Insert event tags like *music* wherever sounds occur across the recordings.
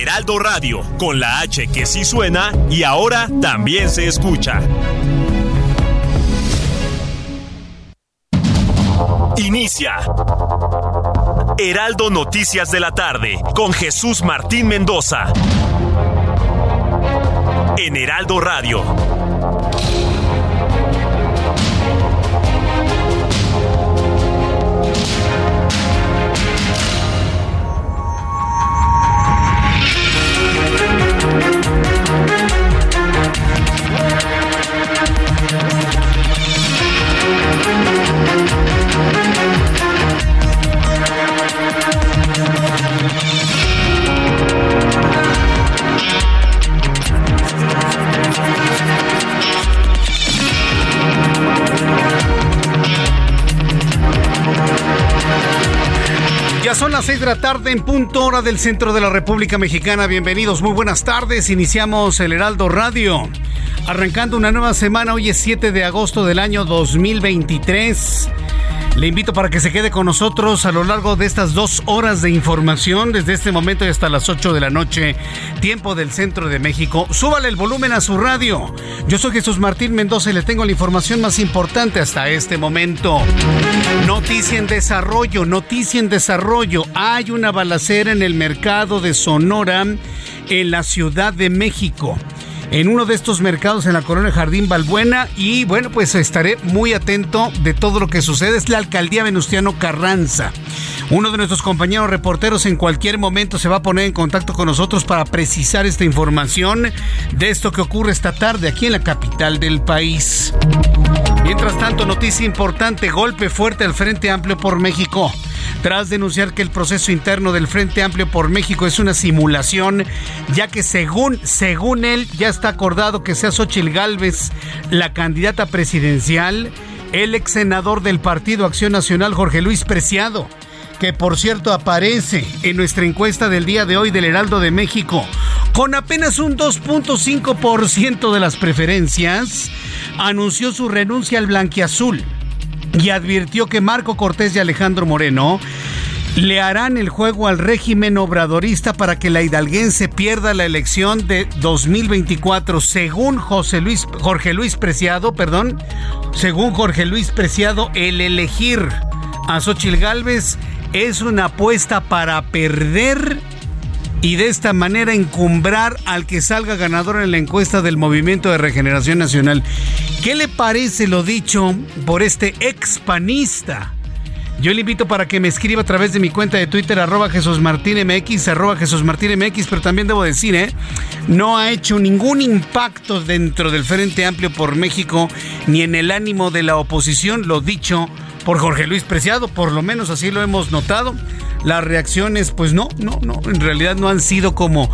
Heraldo Radio, con la H que sí suena y ahora también se escucha. Inicia. Heraldo Noticias de la tarde con Jesús Martín Mendoza. En Heraldo Radio. Son las 6 de la tarde en punto hora del centro de la República Mexicana. Bienvenidos, muy buenas tardes. Iniciamos el Heraldo Radio. Arrancando una nueva semana, hoy es 7 de agosto del año 2023. Le invito para que se quede con nosotros a lo largo de estas dos horas de información, desde este momento y hasta las 8 de la noche, tiempo del centro de México. Súbale el volumen a su radio. Yo soy Jesús Martín Mendoza y le tengo la información más importante hasta este momento. Noticia en desarrollo, noticia en desarrollo. Hay una balacera en el mercado de Sonora, en la Ciudad de México en uno de estos mercados en la colonia Jardín Balbuena y bueno, pues estaré muy atento de todo lo que sucede. Es la alcaldía Venustiano Carranza. Uno de nuestros compañeros reporteros en cualquier momento se va a poner en contacto con nosotros para precisar esta información de esto que ocurre esta tarde aquí en la capital del país. Mientras tanto, noticia importante, golpe fuerte al Frente Amplio por México. Tras denunciar que el proceso interno del Frente Amplio por México es una simulación, ya que según, según él ya está acordado que sea Xochil Gálvez la candidata presidencial, el ex senador del Partido Acción Nacional, Jorge Luis Preciado, que por cierto aparece en nuestra encuesta del día de hoy del Heraldo de México, con apenas un 2.5% de las preferencias, anunció su renuncia al blanquiazul y advirtió que Marco Cortés y Alejandro Moreno le harán el juego al régimen obradorista para que la hidalguense pierda la elección de 2024, según José Luis, Jorge Luis Preciado, perdón, según Jorge Luis Preciado, el elegir a Xochil Gálvez es una apuesta para perder y de esta manera encumbrar al que salga ganador en la encuesta del Movimiento de Regeneración Nacional. ¿Qué le parece lo dicho por este expanista? Yo le invito para que me escriba a través de mi cuenta de Twitter, arroba Jesús Martín MX, arroba Jesús Martín MX, pero también debo decir, ¿eh? no ha hecho ningún impacto dentro del Frente Amplio por México, ni en el ánimo de la oposición, lo dicho por Jorge Luis Preciado, por lo menos así lo hemos notado. Las reacciones, pues no, no, no, en realidad no han sido como,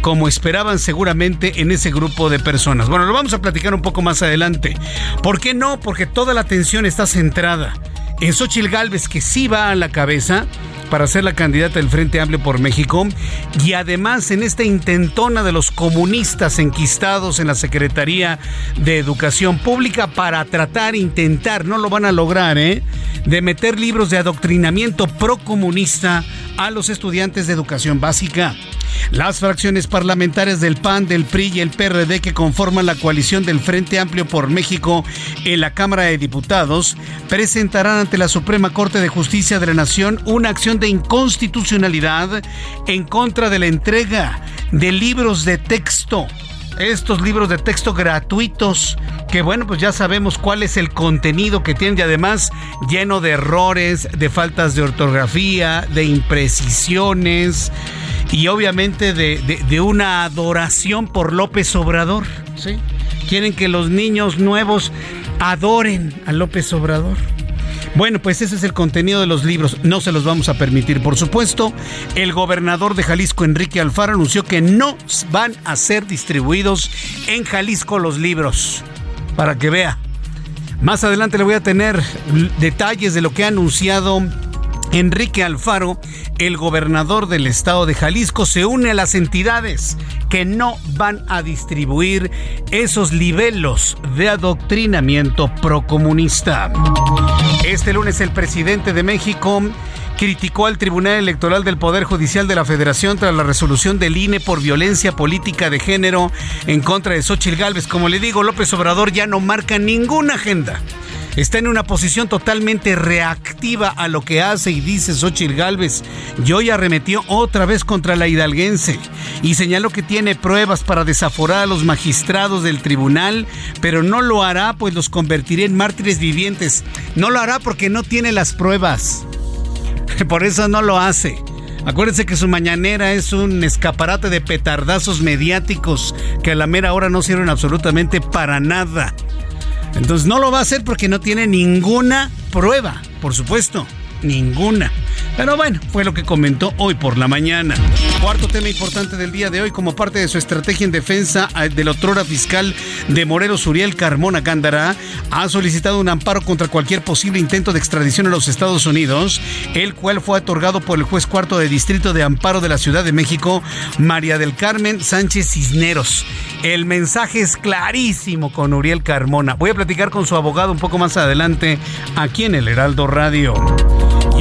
como esperaban seguramente en ese grupo de personas. Bueno, lo vamos a platicar un poco más adelante. ¿Por qué no? Porque toda la atención está centrada en Xochil Gálvez, que sí va a la cabeza para ser la candidata del Frente Amplio por México y además en esta intentona de los comunistas enquistados en la Secretaría de Educación Pública para tratar, intentar, no lo van a lograr, ¿eh? de meter libros de adoctrinamiento procomunista a los estudiantes de educación básica. Las fracciones parlamentarias del PAN, del PRI y el PRD que conforman la coalición del Frente Amplio por México en la Cámara de Diputados presentarán ante la Suprema Corte de Justicia de la Nación una acción de inconstitucionalidad en contra de la entrega de libros de texto estos libros de texto gratuitos, que bueno, pues ya sabemos cuál es el contenido que tienen y además lleno de errores, de faltas de ortografía, de imprecisiones y obviamente de, una adoración por López Obrador. Quieren que los niños nuevos adoren a López Obrador. Bueno, pues ese es el contenido de los libros. No se los vamos a permitir, por supuesto. El gobernador de Jalisco, Enrique Alfaro, anunció que no van a ser distribuidos en Jalisco los libros. Para que vea. Más adelante le voy a tener detalles de lo que ha anunciado Enrique Alfaro, el gobernador del estado de Jalisco, se une a las entidades que no van a distribuir esos libelos de adoctrinamiento procomunista. Este lunes el presidente de México criticó al Tribunal Electoral del Poder Judicial de la Federación tras la resolución del INE por violencia política de género en contra de Xochitl Gálvez. Como le digo, López Obrador ya no marca ninguna agenda está en una posición totalmente reactiva a lo que hace y dice Xochitl Gálvez. Y hoy arremetió otra vez contra la hidalguense y señaló que tiene pruebas para desaforar a los magistrados del tribunal, pero no lo hará pues los convertirá en mártires vivientes. No lo hará porque no tiene las pruebas. *laughs* Por eso no lo hace. Acuérdense que su mañanera es un escaparate de petardazos mediáticos que a la mera hora no sirven absolutamente para nada. Entonces no lo va a hacer porque no tiene ninguna prueba, por supuesto, ninguna. Pero bueno, fue lo que comentó hoy por la mañana. Cuarto tema importante del día de hoy, como parte de su estrategia en defensa eh, del otrora fiscal de Morelos, Uriel Carmona Cándara, ha solicitado un amparo contra cualquier posible intento de extradición a los Estados Unidos, el cual fue otorgado por el juez cuarto de distrito de amparo de la Ciudad de México, María del Carmen Sánchez Cisneros. El mensaje es clarísimo con Uriel Carmona. Voy a platicar con su abogado un poco más adelante aquí en el Heraldo Radio.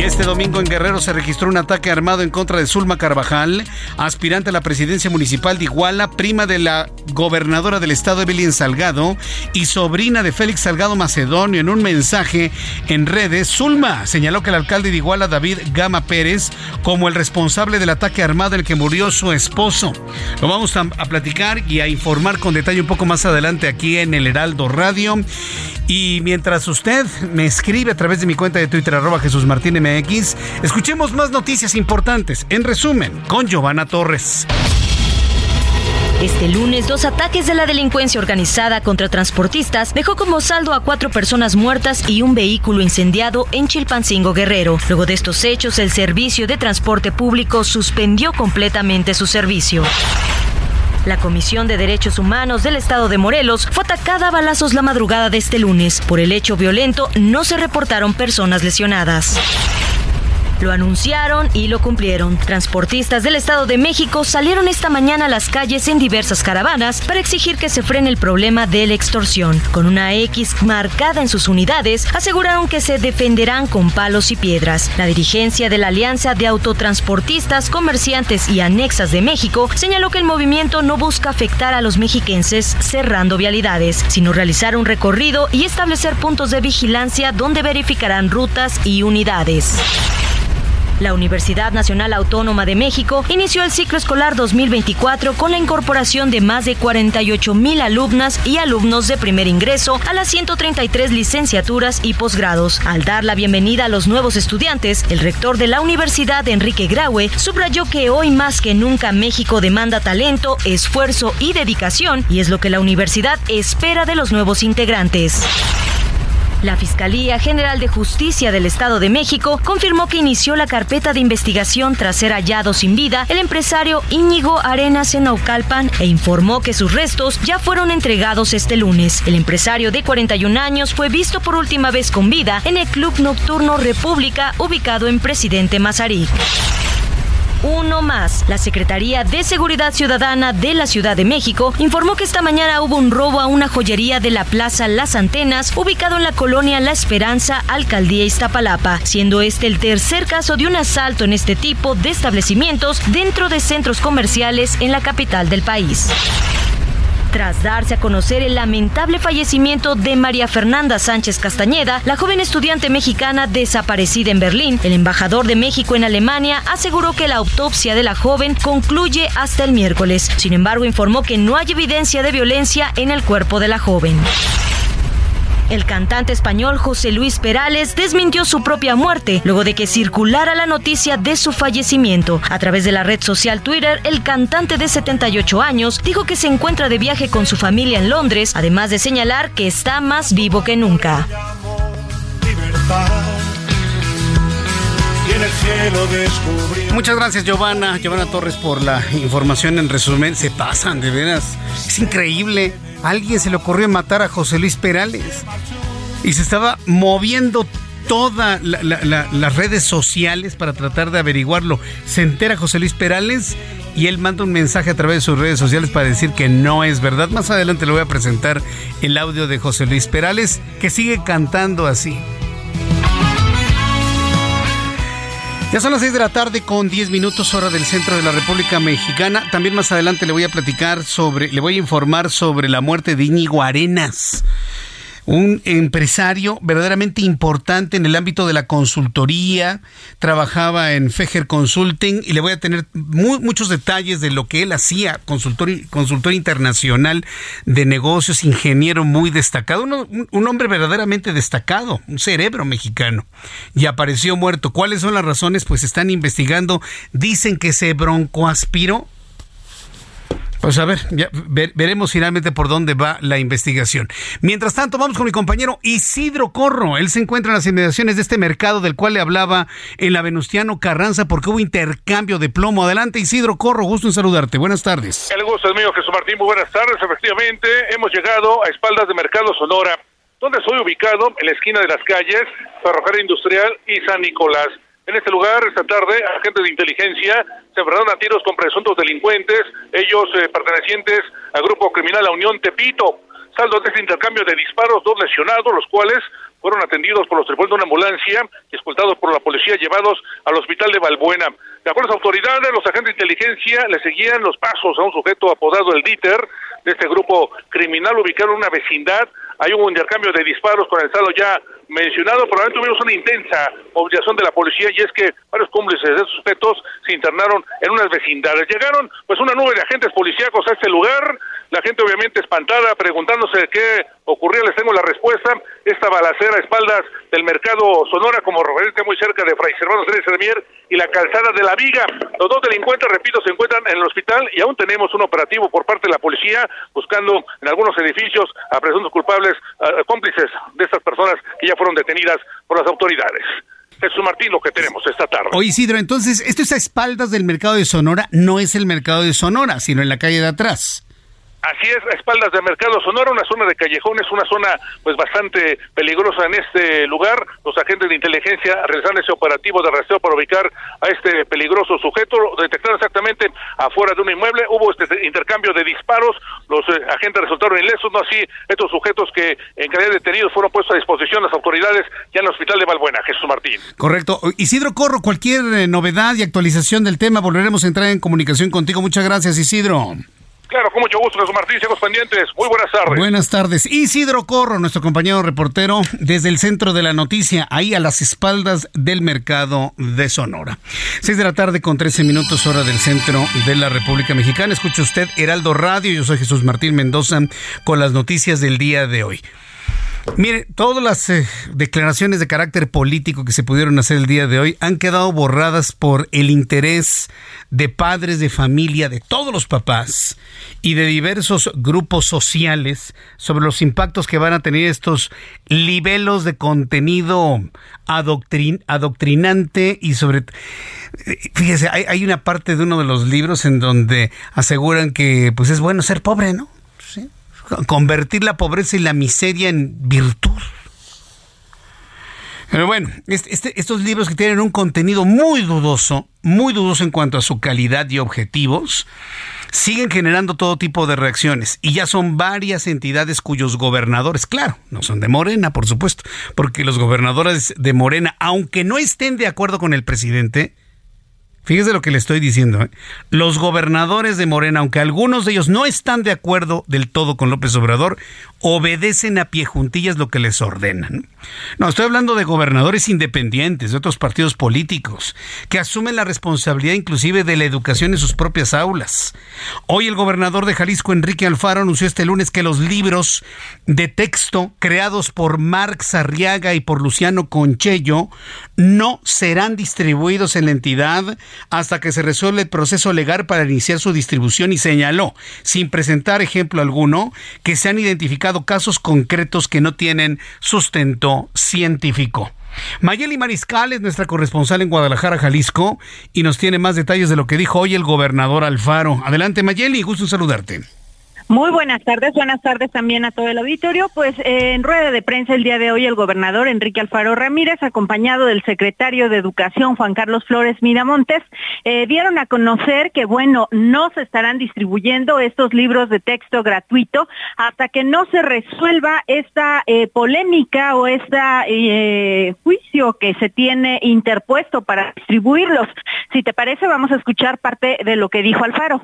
Este domingo en Guerrero se registró un ataque armado en contra de Zulma Carvajal, aspirante a la presidencia municipal de Iguala, prima de la gobernadora del estado Evelyn Salgado y sobrina de Félix Salgado Macedonio. En un mensaje en redes, Zulma señaló que el alcalde de Iguala, David Gama Pérez, como el responsable del ataque armado en el que murió su esposo. Lo vamos a, platicar y a informar con detalle un poco más adelante aquí en el Heraldo Radio. Y mientras usted me escribe a través de mi cuenta de Twitter, arroba Jesús Martín Escuchemos más noticias importantes. En resumen, con Giovanna Torres. Este lunes, dos ataques de la delincuencia organizada contra transportistas dejó como saldo a cuatro personas muertas y un vehículo incendiado en Chilpancingo Guerrero. Luego de estos hechos, el servicio de transporte público suspendió completamente su servicio. La Comisión de Derechos Humanos del Estado de Morelos fue atacada a balazos la madrugada de este lunes. Por el hecho violento no se reportaron personas lesionadas. Lo anunciaron y lo cumplieron. Transportistas del Estado de México salieron esta mañana a las calles en diversas caravanas para exigir que se frene el problema de la extorsión. Con una X marcada en sus unidades, aseguraron que se defenderán con palos y piedras. La dirigencia de la Alianza de Autotransportistas, Comerciantes y Anexas de México señaló que el movimiento no busca afectar a los mexiquenses cerrando vialidades, sino realizar un recorrido y establecer puntos de vigilancia donde verificarán rutas y unidades. La Universidad Nacional Autónoma de México inició el ciclo escolar 2024 con la incorporación de más de 48 mil alumnas y alumnos de primer ingreso a las 133 licenciaturas y posgrados. Al dar la bienvenida a los nuevos estudiantes, el rector de la universidad, Enrique Graue, subrayó que hoy más que nunca México demanda talento, esfuerzo y dedicación, y es lo que la universidad espera de los nuevos integrantes. La Fiscalía General de Justicia del Estado de México confirmó que inició la carpeta de investigación tras ser hallado sin vida el empresario Íñigo Arenas en Naucalpan e informó que sus restos ya fueron entregados este lunes. El empresario de 41 años fue visto por última vez con vida en el Club Nocturno República ubicado en Presidente Mazarik uno más. La Secretaría de Seguridad Ciudadana de la Ciudad de México informó que esta mañana hubo un robo a una joyería de la Plaza Las Antenas, ubicado en la colonia La Esperanza, Alcaldía Iztapalapa, siendo este el tercer caso de un asalto en este tipo de establecimientos dentro de centros comerciales en la capital del país. Tras darse a conocer el lamentable fallecimiento de María Fernanda Sánchez Castañeda, la joven estudiante mexicana desaparecida en Berlín, el embajador de México en Alemania aseguró que la autopsia de la joven concluye hasta el miércoles. Sin embargo, informó que no hay evidencia de violencia en el cuerpo de la joven. El cantante español José Luis Perales desmintió su propia muerte luego de que circulara la noticia de su fallecimiento. A través de la red social Twitter, el cantante de 78 años dijo que se encuentra de viaje con su familia en Londres, además de señalar que está más vivo que nunca. Muchas gracias, Giovanna. Giovanna Torres, por la información en resumen. Se pasan, de veras. Es increíble. Alguien se le ocurrió matar a José Luis Perales. Y se estaba moviendo todas las redes sociales para tratar de averiguarlo. Se entera José Luis Perales y él manda un mensaje a través de sus redes sociales para decir que no es verdad. Más adelante le voy a presentar el audio de José Luis Perales que sigue cantando así. Ya son las 6 de la tarde con 10 minutos hora del centro de la República Mexicana. También más adelante le voy a platicar sobre, le voy a informar sobre la muerte de Íñigo Arenas un empresario verdaderamente importante en el ámbito de la consultoría, trabajaba en Feger Consulting y le voy a tener muchos detalles de lo que él hacía, consultor, consultor internacional de negocios, ingeniero muy destacado, un hombre verdaderamente destacado, un cerebro mexicano, y apareció muerto. ¿Cuáles son las razones? Pues están investigando, dicen que se broncoaspiró pues a ver, ya veremos finalmente por dónde va la investigación. Mientras tanto, vamos con mi compañero Isidro Corro. Él se encuentra en las inmediaciones de este mercado del cual le hablaba en la Venustiano Carranza porque hubo intercambio de plomo. Adelante, Isidro Corro, gusto en saludarte. Buenas tardes. El gusto es mío, Jesús Martín. Muy buenas tardes. Efectivamente, hemos llegado a espaldas de Mercado Sonora, donde soy ubicado en la esquina de las calles Ferrocarril Industrial y San Nicolás. En este lugar, esta tarde, agentes de inteligencia se enfrentaron a tiros con presuntos delincuentes, ellos eh, pertenecientes al grupo criminal La Unión Tepito. Saldo de este intercambio de disparos, dos lesionados, los cuales fueron atendidos por los tripulantes de una ambulancia y escoltados por la policía llevados al hospital de Balbuena. De acuerdo a las autoridades, los agentes de inteligencia le seguían los pasos a un sujeto apodado el Dieter de este grupo criminal ubicado en una vecindad. Hay un intercambio de disparos con el saldo ya mencionado, probablemente tuvimos una intensa movilización de la policía y es que varios cómplices de esos sujetos se internaron en unas vecindades. Llegaron pues una nube de agentes policíacos a este lugar, la gente obviamente espantada, preguntándose qué ocurría, les tengo la respuesta, esta balacera a espaldas del mercado Sonora como referente muy cerca de Fray Servando Ceres Sermier y la calzada de la Viga. Los dos delincuentes, repito, se encuentran en el hospital y aún tenemos un operativo por parte de la policía buscando en algunos edificios a presuntos culpables, cómplices de estas personas que ya fueron detenidas por las autoridades. Jesús Martín, lo que tenemos esta tarde. Oye, Isidro, entonces, esto es a espaldas del mercado de Sonora, no es el mercado de Sonora, sino en la calle de atrás. Así es, a espaldas del Mercado Sonora, una zona de callejones, una zona pues bastante peligrosa en este lugar. Los agentes de inteligencia realizaron ese operativo de rastreo para ubicar a este peligroso sujeto. Lo detectaron exactamente afuera de un inmueble. Hubo este intercambio de disparos. Los eh, agentes resultaron ilesos, no así estos sujetos que en calidad de detenidos fueron puestos a disposición de las autoridades ya en el hospital de Valbuena. Jesús Martín. Correcto. Isidro Corro, cualquier eh, novedad y actualización del tema, volveremos a entrar en comunicación contigo. Muchas gracias, Isidro. Claro, con mucho gusto, Jesús Martín, seguimos pendientes. Muy buenas tardes. Buenas tardes. Isidro Corro, nuestro compañero reportero, desde el centro de la noticia, ahí a las espaldas del mercado de Sonora. Seis de la tarde con 13 minutos, hora del centro de la República Mexicana. Escucha usted Heraldo Radio, yo soy Jesús Martín Mendoza con las noticias del día de hoy. Mire, todas las eh, declaraciones de carácter político que se pudieron hacer el día de hoy han quedado borradas por el interés de padres de familia, de todos los papás y de diversos grupos sociales sobre los impactos que van a tener estos libelos de contenido adoctrinante y sobre... Eh, fíjese, hay, hay una parte de uno de los libros en donde aseguran que pues es bueno ser pobre, ¿no? Convertir la pobreza y la miseria en virtud. Pero bueno, este, estos libros que tienen un contenido muy dudoso, muy dudoso en cuanto a su calidad y objetivos, siguen generando todo tipo de reacciones. Y ya son varias entidades cuyos gobernadores, claro, no son de Morena, por supuesto, porque los gobernadores de Morena, aunque no estén de acuerdo con el presidente, Fíjese lo que le estoy diciendo. ¿eh? Los gobernadores de Morena, aunque algunos de ellos no están de acuerdo del todo con López Obrador, obedecen a pie juntillas lo que les ordenan. No, estoy hablando de gobernadores independientes, de otros partidos políticos, que asumen la responsabilidad inclusive de la educación en sus propias aulas. Hoy el gobernador de Jalisco, Enrique Alfaro, anunció este lunes que los libros de texto creados por Marx Arriaga y por Luciano Conchello no serán distribuidos en la entidad hasta que se resuelva el proceso legal para iniciar su distribución y señaló, sin presentar ejemplo alguno, que se han identificado casos concretos que no tienen sustento científico. Mayeli Mariscal es nuestra corresponsal en Guadalajara, Jalisco, y nos tiene más detalles de lo que dijo hoy el gobernador Alfaro. Adelante, Mayeli, gusto en saludarte. Muy buenas tardes, buenas tardes también a todo el auditorio. Pues eh, en rueda de prensa el día de hoy el gobernador Enrique Alfaro Ramírez, acompañado del secretario de Educación Juan Carlos Flores Miramontes, eh, dieron a conocer que, bueno, no se estarán distribuyendo estos libros de texto gratuito hasta que no se resuelva esta eh, polémica o este juicio que se tiene interpuesto para distribuirlos. Si te parece, vamos a escuchar parte de lo que dijo Alfaro.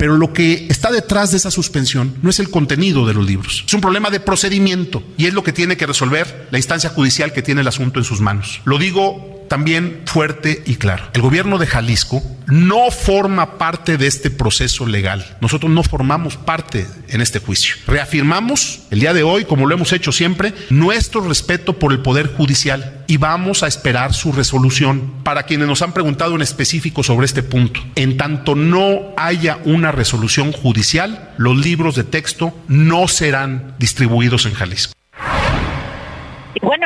Pero lo que está detrás de esa suspensión no es el contenido de los libros, es un problema de procedimiento y es lo que tiene que resolver la instancia judicial que tiene el asunto en sus manos. Lo digo también fuerte y claro. El gobierno de Jalisco no forma parte de este proceso legal. Nosotros no formamos parte en este juicio. Reafirmamos el día de hoy, como lo hemos hecho siempre, nuestro respeto por el Poder Judicial y vamos a esperar su resolución. Para quienes nos han preguntado en específico sobre este punto, en tanto no haya una resolución judicial, los libros de texto no serán distribuidos en Jalisco.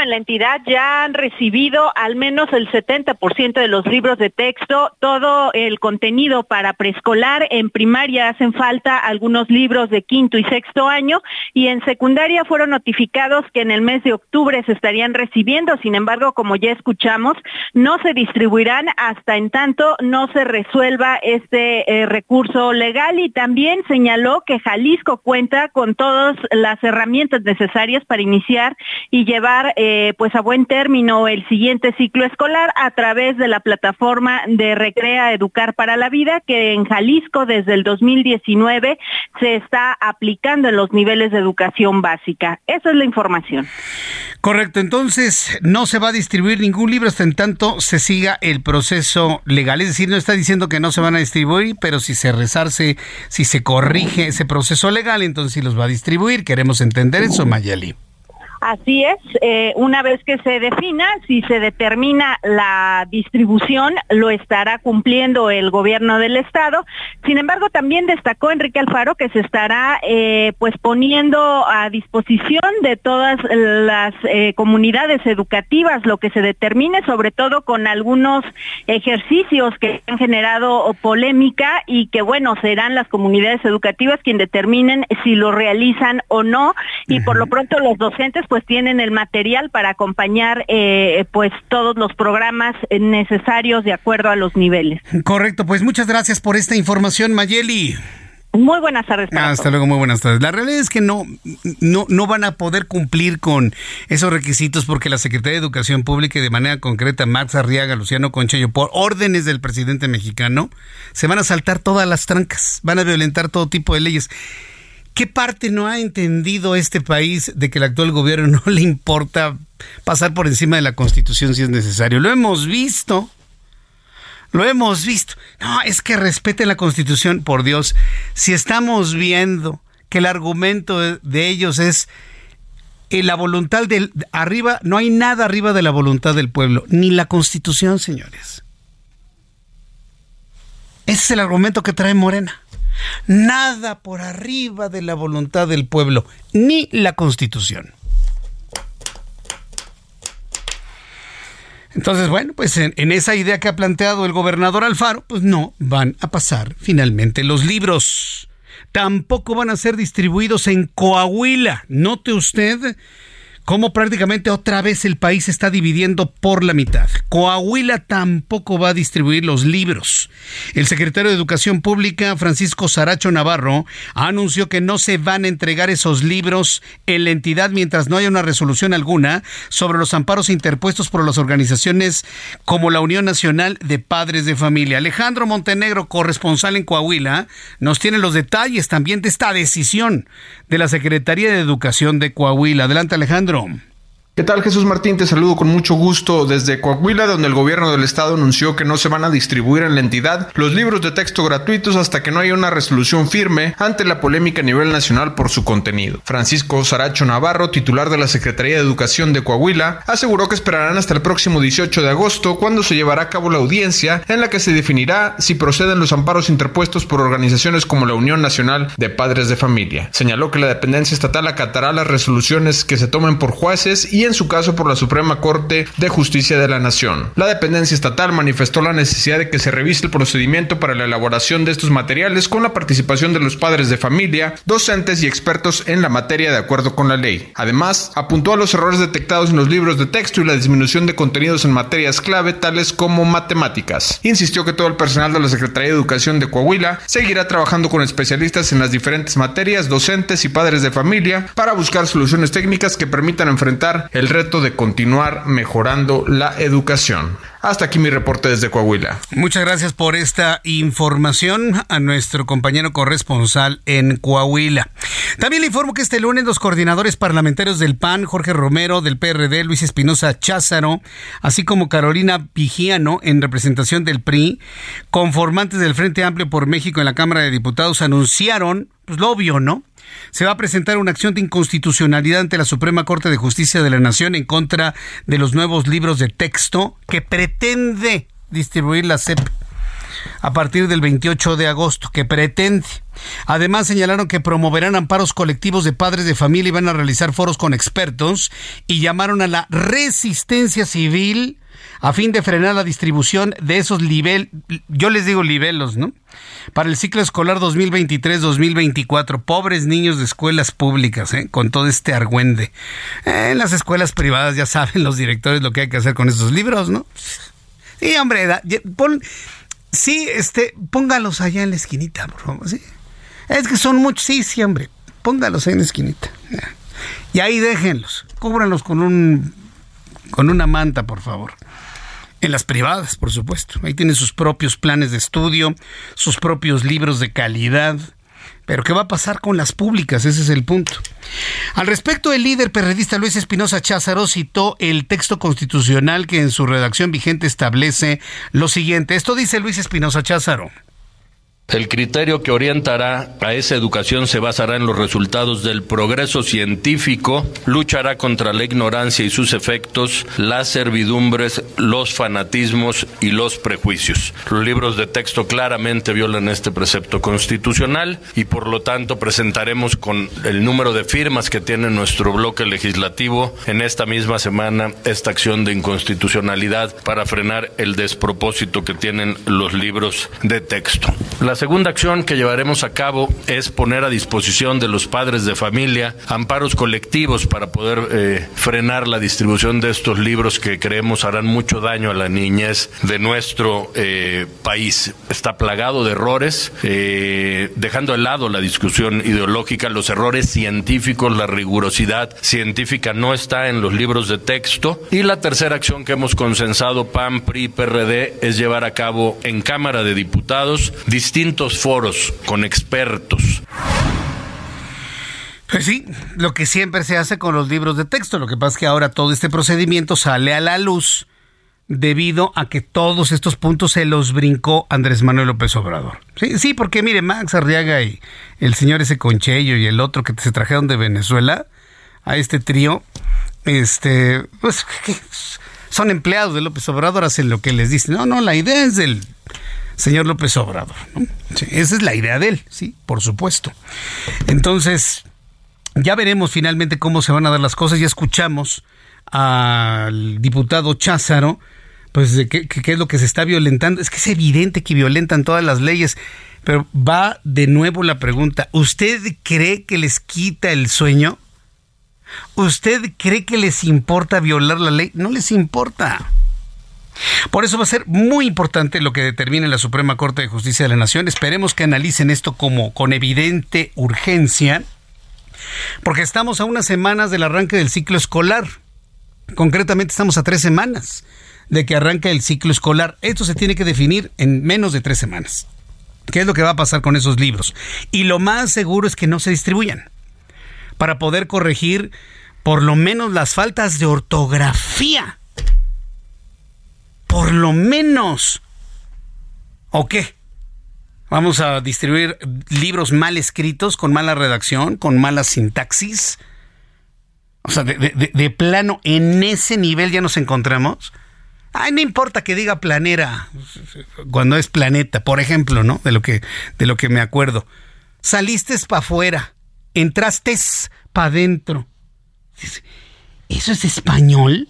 En la entidad ya han recibido al menos el 70% de los libros de texto, todo el contenido para preescolar. En primaria hacen falta algunos libros de quinto y sexto año y en secundaria fueron notificados que en el mes de octubre se estarían recibiendo. Sin embargo, como ya escuchamos, no se distribuirán hasta en tanto no se resuelva este eh, recurso legal y también señaló que Jalisco cuenta con todas las herramientas necesarias para iniciar y llevar eh, pues a buen término el siguiente ciclo escolar a través de la plataforma de Recrea Educar para la Vida que en Jalisco desde el 2019 se está aplicando en los niveles de educación básica. Esa es la información. Correcto, entonces no se va a distribuir ningún libro hasta en tanto se siga el proceso legal. Es decir, no está diciendo que no se van a distribuir, pero si se rezarse, si se corrige ese proceso legal, entonces sí los va a distribuir. Queremos entender eso, Mayeli. Así es, eh, una vez que se defina, si se determina la distribución, lo estará cumpliendo el gobierno del estado. Sin embargo, también destacó Enrique Alfaro que se estará eh, pues poniendo a disposición de todas las eh, comunidades educativas lo que se determine, sobre todo con algunos ejercicios que han generado polémica y que bueno serán las comunidades educativas quien determinen si lo realizan o no y por lo pronto los docentes pues tienen el material para acompañar eh, pues todos los programas necesarios de acuerdo a los niveles. Correcto, pues muchas gracias por esta información, Mayeli. Muy buenas tardes. Hasta luego, muy buenas tardes. La realidad es que no, no, no van a poder cumplir con esos requisitos porque la Secretaría de Educación Pública y de manera concreta Max Arriaga, Luciano Conchello, por órdenes del presidente mexicano, se van a saltar todas las trancas, van a violentar todo tipo de leyes. ¿Qué parte no ha entendido este país de que el actual gobierno *laughs* no le importa pasar por encima de la Constitución si es necesario? Lo hemos visto. Lo hemos visto. No, es que respeten la Constitución, por Dios. Si estamos viendo que el argumento de, ellos es eh, la voluntad del arriba, no hay nada arriba de la voluntad del pueblo, ni la Constitución, señores. Ese es el argumento que trae Morena. Nada por arriba de la voluntad del pueblo, ni la constitución. Entonces, bueno, pues en, esa idea que ha planteado el gobernador Alfaro, pues no van a pasar finalmente los libros. Tampoco van a ser distribuidos en Coahuila. Note usted cómo prácticamente otra vez el país se está dividiendo por la mitad. Coahuila tampoco va a distribuir los libros. El secretario de Educación Pública, Francisco Saracho Navarro, anunció que no se van a entregar esos libros en la entidad mientras no haya una resolución alguna sobre los amparos interpuestos por las organizaciones como la Unión Nacional de Padres de Familia. Alejandro Montenegro, corresponsal en Coahuila, nos tiene los detalles también de esta decisión de la Secretaría de Educación de Coahuila. Adelante, Alejandro. Syndrome. ¿Qué tal Jesús Martín? Te saludo con mucho gusto desde Coahuila, donde el gobierno del estado anunció que no se van a distribuir en la entidad los libros de texto gratuitos hasta que no haya una resolución firme ante la polémica a nivel nacional por su contenido. Francisco Saracho Navarro, titular de la Secretaría de Educación de Coahuila, aseguró que esperarán hasta el próximo 18 de agosto, cuando se llevará a cabo la audiencia en la que se definirá si proceden los amparos interpuestos por organizaciones como la Unión Nacional de Padres de Familia. Señaló que la dependencia estatal acatará las resoluciones que se tomen por jueces y en su caso por la Suprema Corte de Justicia de la Nación. La dependencia estatal manifestó la necesidad de que se revise el procedimiento para la elaboración de estos materiales con la participación de los padres de familia, docentes y expertos en la materia de acuerdo con la ley. Además, apuntó a los errores detectados en los libros de texto y la disminución de contenidos en materias clave tales como matemáticas. Insistió que todo el personal de la Secretaría de Educación de Coahuila seguirá trabajando con especialistas en las diferentes materias, docentes y padres de familia para buscar soluciones técnicas que permitan enfrentar el reto de continuar mejorando la educación. Hasta aquí mi reporte desde Coahuila. Muchas gracias por esta información a nuestro compañero corresponsal en Coahuila. También le informo que este lunes los coordinadores parlamentarios del PAN, Jorge Romero, del PRD, Luis Espinosa Cházaro, así como Carolina Vigiano, en representación del PRI, conformantes del Frente Amplio por México en la Cámara de Diputados, anunciaron, pues lo obvio, ¿no? Se va a presentar una acción de inconstitucionalidad ante la Suprema Corte de Justicia de la Nación en contra de los nuevos libros de texto que pretende distribuir la CEP a partir del 28 de agosto, que pretende. Además señalaron que promoverán amparos colectivos de padres de familia y van a realizar foros con expertos y llamaron a la resistencia civil a fin de frenar la distribución de esos nivel, yo les digo nivelos, ¿no? Para el ciclo escolar 2023-2024, pobres niños de escuelas públicas, ¿eh? con todo este argüende. Eh, en las escuelas privadas ya *laughs* saben los directores lo que hay que hacer con esos libros, ¿no? Sí, hombre, sí, este, póngalos allá en la esquinita, por favor, ¿sí? Es que son muchos, sí, sí, hombre, póngalos ahí en la esquinita. Y ahí déjenlos, cúbranlos con un con una manta, por favor. En las privadas, por supuesto. Ahí tienen sus propios planes de estudio, sus propios libros de calidad. Pero ¿qué va a pasar con las públicas? Ese es el punto. Al respecto, el líder perredista Luis Espinosa Cházaro citó el texto constitucional que en su redacción vigente establece lo siguiente. Esto dice Luis Espinosa Cházaro. El criterio que orientará a esa educación se basará en los resultados del progreso científico, luchará contra la ignorancia y sus efectos, las servidumbres, los fanatismos y los prejuicios. Los libros de texto claramente violan este precepto constitucional y por lo tanto presentaremos con el número de firmas que tiene nuestro bloque legislativo en esta misma semana esta acción de inconstitucionalidad para frenar el despropósito que tienen los libros de texto. Segunda acción que llevaremos a cabo es poner a disposición de los padres de familia amparos colectivos para poder eh, frenar la distribución de estos libros que creemos harán mucho daño a la niñez de nuestro eh, país. Está plagado de errores, eh, dejando de lado la discusión ideológica, los errores científicos, la rigurosidad científica no está en los libros de texto. Y la tercera acción que hemos consensado PAN, PRI, PRD es llevar a cabo en Cámara de Diputados distintos foros con expertos. Pues sí, lo que siempre se hace con los libros de texto. Lo que pasa es que ahora todo este procedimiento sale a la luz debido a que todos estos puntos se los brincó Andrés Manuel López Obrador. Sí, sí, porque mire, Max Arriaga y el señor ese Conchello y el otro que se trajeron de Venezuela a este trío, este, pues *laughs* son empleados de López Obrador, hacen lo que les dicen. No, no, la idea es del señor López Obrador. esa es la idea de él, sí, por supuesto. Entonces, ya veremos finalmente cómo se van a dar las cosas. Ya escuchamos al diputado Cházaro, pues qué es lo que se está violentando. Es que es evidente que violentan todas las leyes. Pero va de nuevo la pregunta, ¿usted cree que les quita el sueño? ¿Usted cree que les importa violar la ley? No les importa. Por eso va a ser muy importante lo que determine la Suprema Corte de Justicia de la Nación. Esperemos que analicen esto como con evidente urgencia, porque estamos a unas semanas del arranque del ciclo escolar. Concretamente estamos a tres semanas de que arranque el ciclo escolar. Esto se tiene que definir en menos de tres semanas. ¿Qué es lo que va a pasar con esos libros? Y lo más seguro es que no se distribuyan para poder corregir por lo menos las faltas de ortografía por lo menos. ¿O qué? Vamos a distribuir libros mal escritos, con mala redacción, con mala sintaxis. O sea, de, plano, en ese nivel ya nos encontramos. Ay, no importa que diga planera cuando es planeta, por ejemplo, ¿no? De lo que, de lo que me acuerdo. Saliste para afuera, entraste para adentro. ¿Eso es español?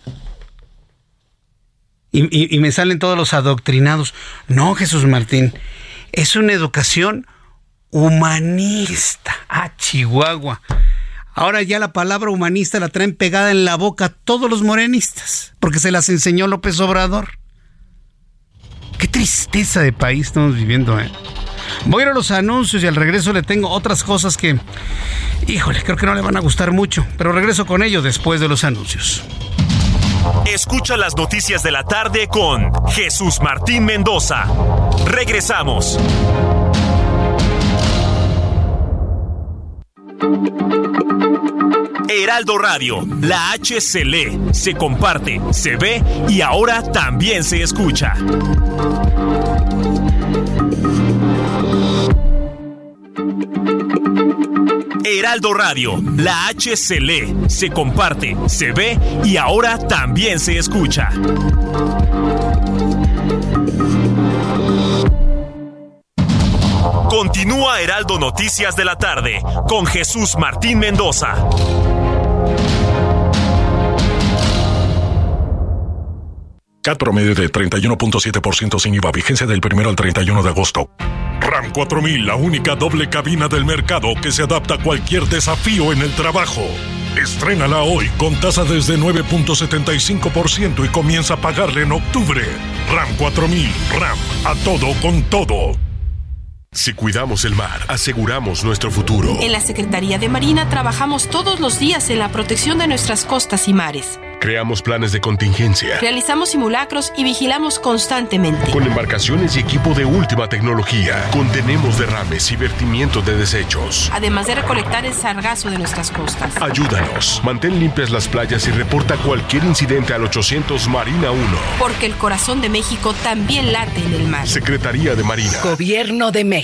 Y, y, me salen todos los adoctrinados. No, Jesús Martín, es una educación humanista. Ah, Chihuahua. Ahora ya la palabra humanista la traen pegada en la boca todos los morenistas, porque se las enseñó López Obrador. Qué tristeza de país estamos viviendo, ¿eh? Voy a ir a los anuncios y al regreso le tengo otras cosas que, híjole, creo que no le van a gustar mucho, pero regreso con ello después de los anuncios. Escucha las noticias de la tarde con Jesús Martín Mendoza. Regresamos. Heraldo Radio, la H se lee, se comparte, se ve y ahora también se escucha. Heraldo Radio, la H se lee, se comparte, se ve y ahora también se escucha. Continúa Heraldo Noticias de la tarde con Jesús Martín Mendoza. CAT promedio de 31.7% sin IVA, vigencia del 1 al 31 de agosto. RAM 4000, la única doble cabina del mercado que se adapta a cualquier desafío en el trabajo. Estrénala hoy con tasa desde 9.75% y comienza a pagarle en octubre. RAM 4000, RAM, a todo con todo. Si cuidamos el mar, aseguramos nuestro futuro. En la Secretaría de Marina trabajamos todos los días en la protección de nuestras costas y mares. Creamos planes de contingencia. Realizamos simulacros y vigilamos constantemente. Con embarcaciones y equipo de última tecnología, contenemos derrames y vertimientos de desechos. Además de recolectar el sargazo de nuestras costas. Ayúdanos. Mantén limpias las playas y reporta cualquier incidente al 800 Marina 1. Porque el corazón de México también late en el mar. Secretaría de Marina. Gobierno de México.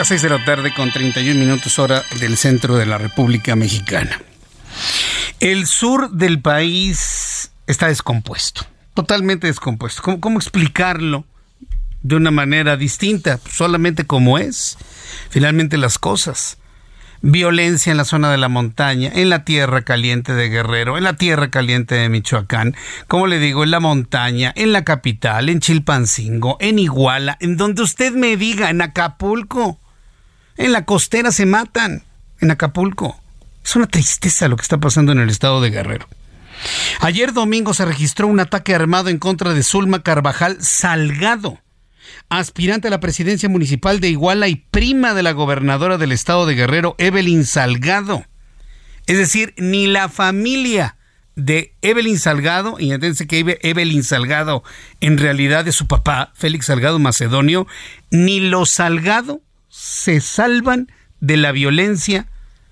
A 6 de la tarde con 31 minutos hora del centro de la República Mexicana. El sur del país está descompuesto, totalmente descompuesto. ¿Cómo, cómo explicarlo de una manera distinta? Solamente como es. Finalmente las cosas violencia en la zona de la montaña, en la tierra caliente de Guerrero, en la tierra caliente de Michoacán, como le digo, en la montaña, en la capital, en Chilpancingo, en Iguala, en donde usted me diga, en Acapulco. En la costera se matan, en Acapulco. Es una tristeza lo que está pasando en el estado de Guerrero. Ayer domingo se registró un ataque armado en contra de Zulma Carvajal Salgado aspirante a la presidencia municipal de Iguala y prima de la gobernadora del estado de Guerrero, Evelyn Salgado. Es decir, ni la familia de Evelyn Salgado, y entonces que Evelyn Salgado en realidad es su papá, Félix Salgado Macedonio, ni los Salgado se salvan de la violencia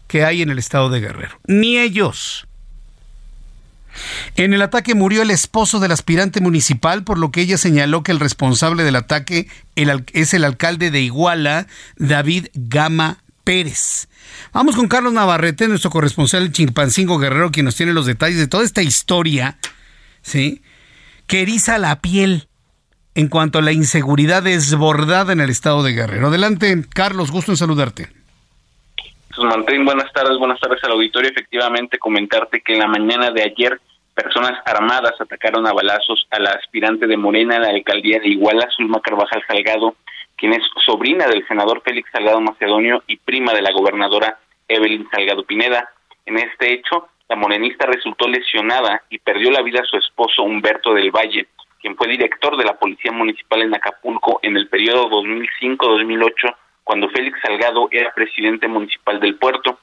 que hay en el estado de Guerrero. Ni ellos. En el ataque murió el esposo del aspirante municipal, por lo que ella señaló que el responsable del ataque es el alcalde de Iguala, David Gama Pérez. Vamos con Carlos Navarrete, nuestro corresponsal en Chimpancingo Guerrero, quien nos tiene los detalles de toda esta historia, ¿sí? Que eriza la piel en cuanto a la inseguridad desbordada en el estado de Guerrero. Adelante, Carlos, gusto en saludarte. Buenas tardes, buenas tardes al auditorio. Efectivamente, comentarte que en la mañana de ayer personas armadas atacaron a balazos a la aspirante de Morena a la alcaldía de Iguala, Zulma Carvajal Salgado, quien es sobrina del senador Félix Salgado Macedonio y prima de la gobernadora Evelyn Salgado Pineda. En este hecho, la morenista resultó lesionada y perdió la vida su esposo Humberto del Valle, quien fue director de la Policía Municipal en Acapulco en el periodo 2005-2008, cuando Félix Salgado era presidente municipal del puerto.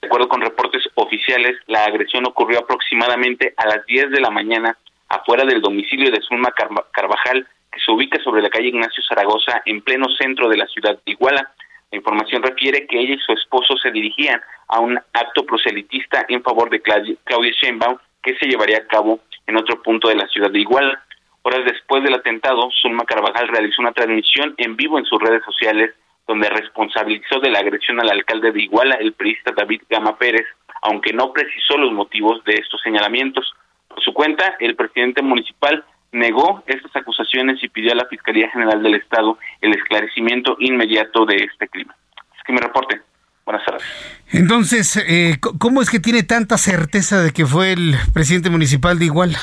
De acuerdo con reportes oficiales, la agresión ocurrió aproximadamente a las 10 de la mañana afuera del domicilio de Zulma Carvajal, que se ubica sobre la calle Ignacio Zaragoza, en pleno centro de la ciudad de Iguala. La información refiere que ella y su esposo se dirigían a un acto proselitista en favor de Claudia Sheinbaum, que se llevaría a cabo en otro punto de la ciudad de Iguala. Horas después del atentado, Zulma Carvajal realizó una transmisión en vivo en sus redes sociales donde responsabilizó de la agresión al alcalde de Iguala, el periodista David Gama Pérez, aunque no precisó los motivos de estos señalamientos. Por su cuenta, el presidente municipal negó estas acusaciones y pidió a la Fiscalía General del Estado el esclarecimiento inmediato de este crimen. Es que me reporte. Buenas tardes. Entonces, eh, ¿cómo es que tiene tanta certeza de que fue el presidente municipal de Iguala?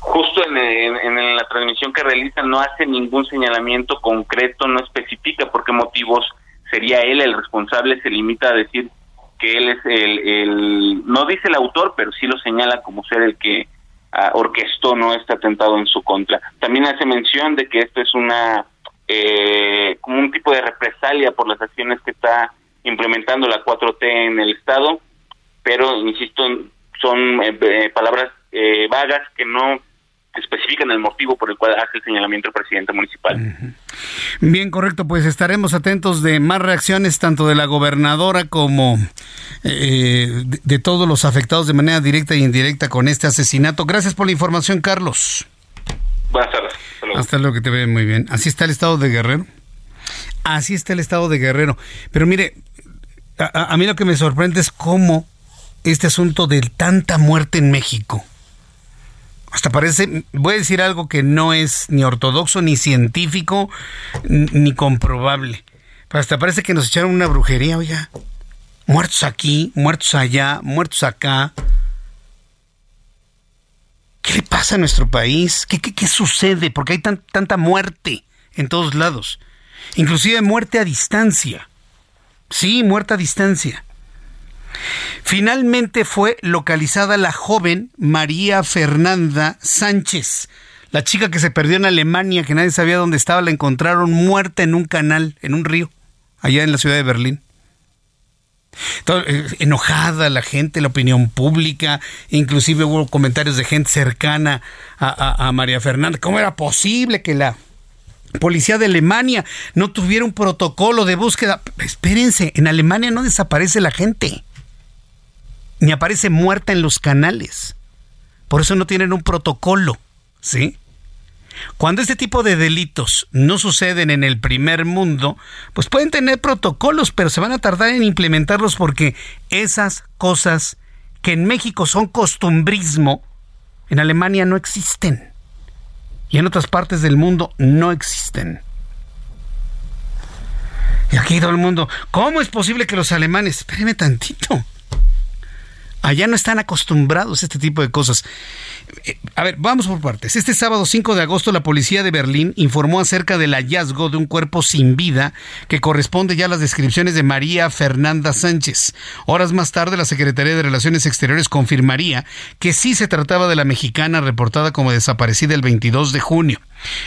Justo en, en, la transmisión que realiza no hace ningún señalamiento concreto, no especifica por qué motivos sería él el responsable, se limita a decir que él es el, el no dice el autor, pero sí lo señala como ser el que uh, orquestó no este atentado en su contra. También hace mención de que esto es una eh, como un tipo de represalia por las acciones que está implementando la 4T en el estado, pero insisto son eh, eh, palabras eh, vagas que no especifican el motivo por el cual hace el señalamiento el presidente municipal. Bien, correcto, pues estaremos atentos de más reacciones tanto de la gobernadora como eh, de, todos los afectados de manera directa e indirecta con este asesinato. Gracias por la información, Carlos. Buenas tardes. Hasta luego, que te ve muy bien. Así está el estado de Guerrero. Así está el estado de Guerrero. Pero mire, a, a mí lo que me sorprende es cómo este asunto de tanta muerte en México hasta parece, voy a decir algo que no es ni ortodoxo, ni científico, ni comprobable. hasta parece que nos echaron una brujería, oiga. Muertos aquí, muertos allá, muertos acá. ¿Qué le pasa a nuestro país? ¿Qué, qué, sucede? Porque hay tanta muerte en todos lados. Inclusive muerte a distancia. Sí, muerte a distancia. Finalmente fue localizada la joven María Fernanda Sánchez, la chica que se perdió en Alemania, que nadie sabía dónde estaba, la encontraron muerta en un canal, en un río, allá en la ciudad de Berlín. Eh, enojada la gente, la opinión pública, inclusive hubo comentarios de gente cercana a, a María Fernanda. ¿Cómo era posible que la policía de Alemania no tuviera un protocolo de búsqueda? Espérense, en Alemania no desaparece la gente ni aparece muerta en los canales. Por eso no tienen un protocolo, ¿sí? Cuando este tipo de delitos no suceden en el primer mundo, pues pueden tener protocolos, pero se van a tardar en implementarlos porque esas cosas que en México son costumbrismo, en Alemania no existen. Y en otras partes del mundo no existen. Y aquí todo el mundo, ¿cómo es posible que los alemanes, espéreme tantito, Allá no están acostumbrados a este tipo de cosas. Eh, a ver, vamos por partes. Este sábado 5 de agosto la policía de Berlín informó acerca del hallazgo de un cuerpo sin vida que corresponde ya a las descripciones de María Fernanda Sánchez. Horas más tarde la Secretaría de Relaciones Exteriores confirmaría que sí se trataba de la mexicana reportada como desaparecida el 22 de junio.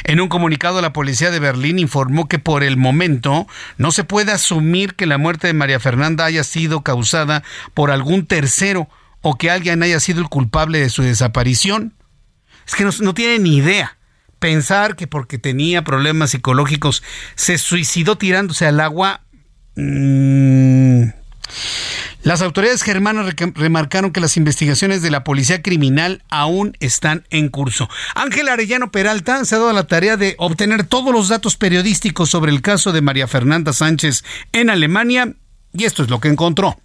En un comunicado, la policía de Berlín informó que por el momento no se puede asumir que la muerte de María Fernanda haya sido causada por algún tercero o que alguien haya sido el culpable de su desaparición. Es que no, tienen ni idea. Pensar que porque tenía problemas psicológicos se suicidó tirándose al agua. Mm, las autoridades germanas remarcaron que las investigaciones de la policía criminal aún están en curso. Ángel Arellano Peralta se ha dado la tarea de obtener todos los datos periodísticos sobre el caso de María Fernanda Sánchez en Alemania y esto es lo que encontró.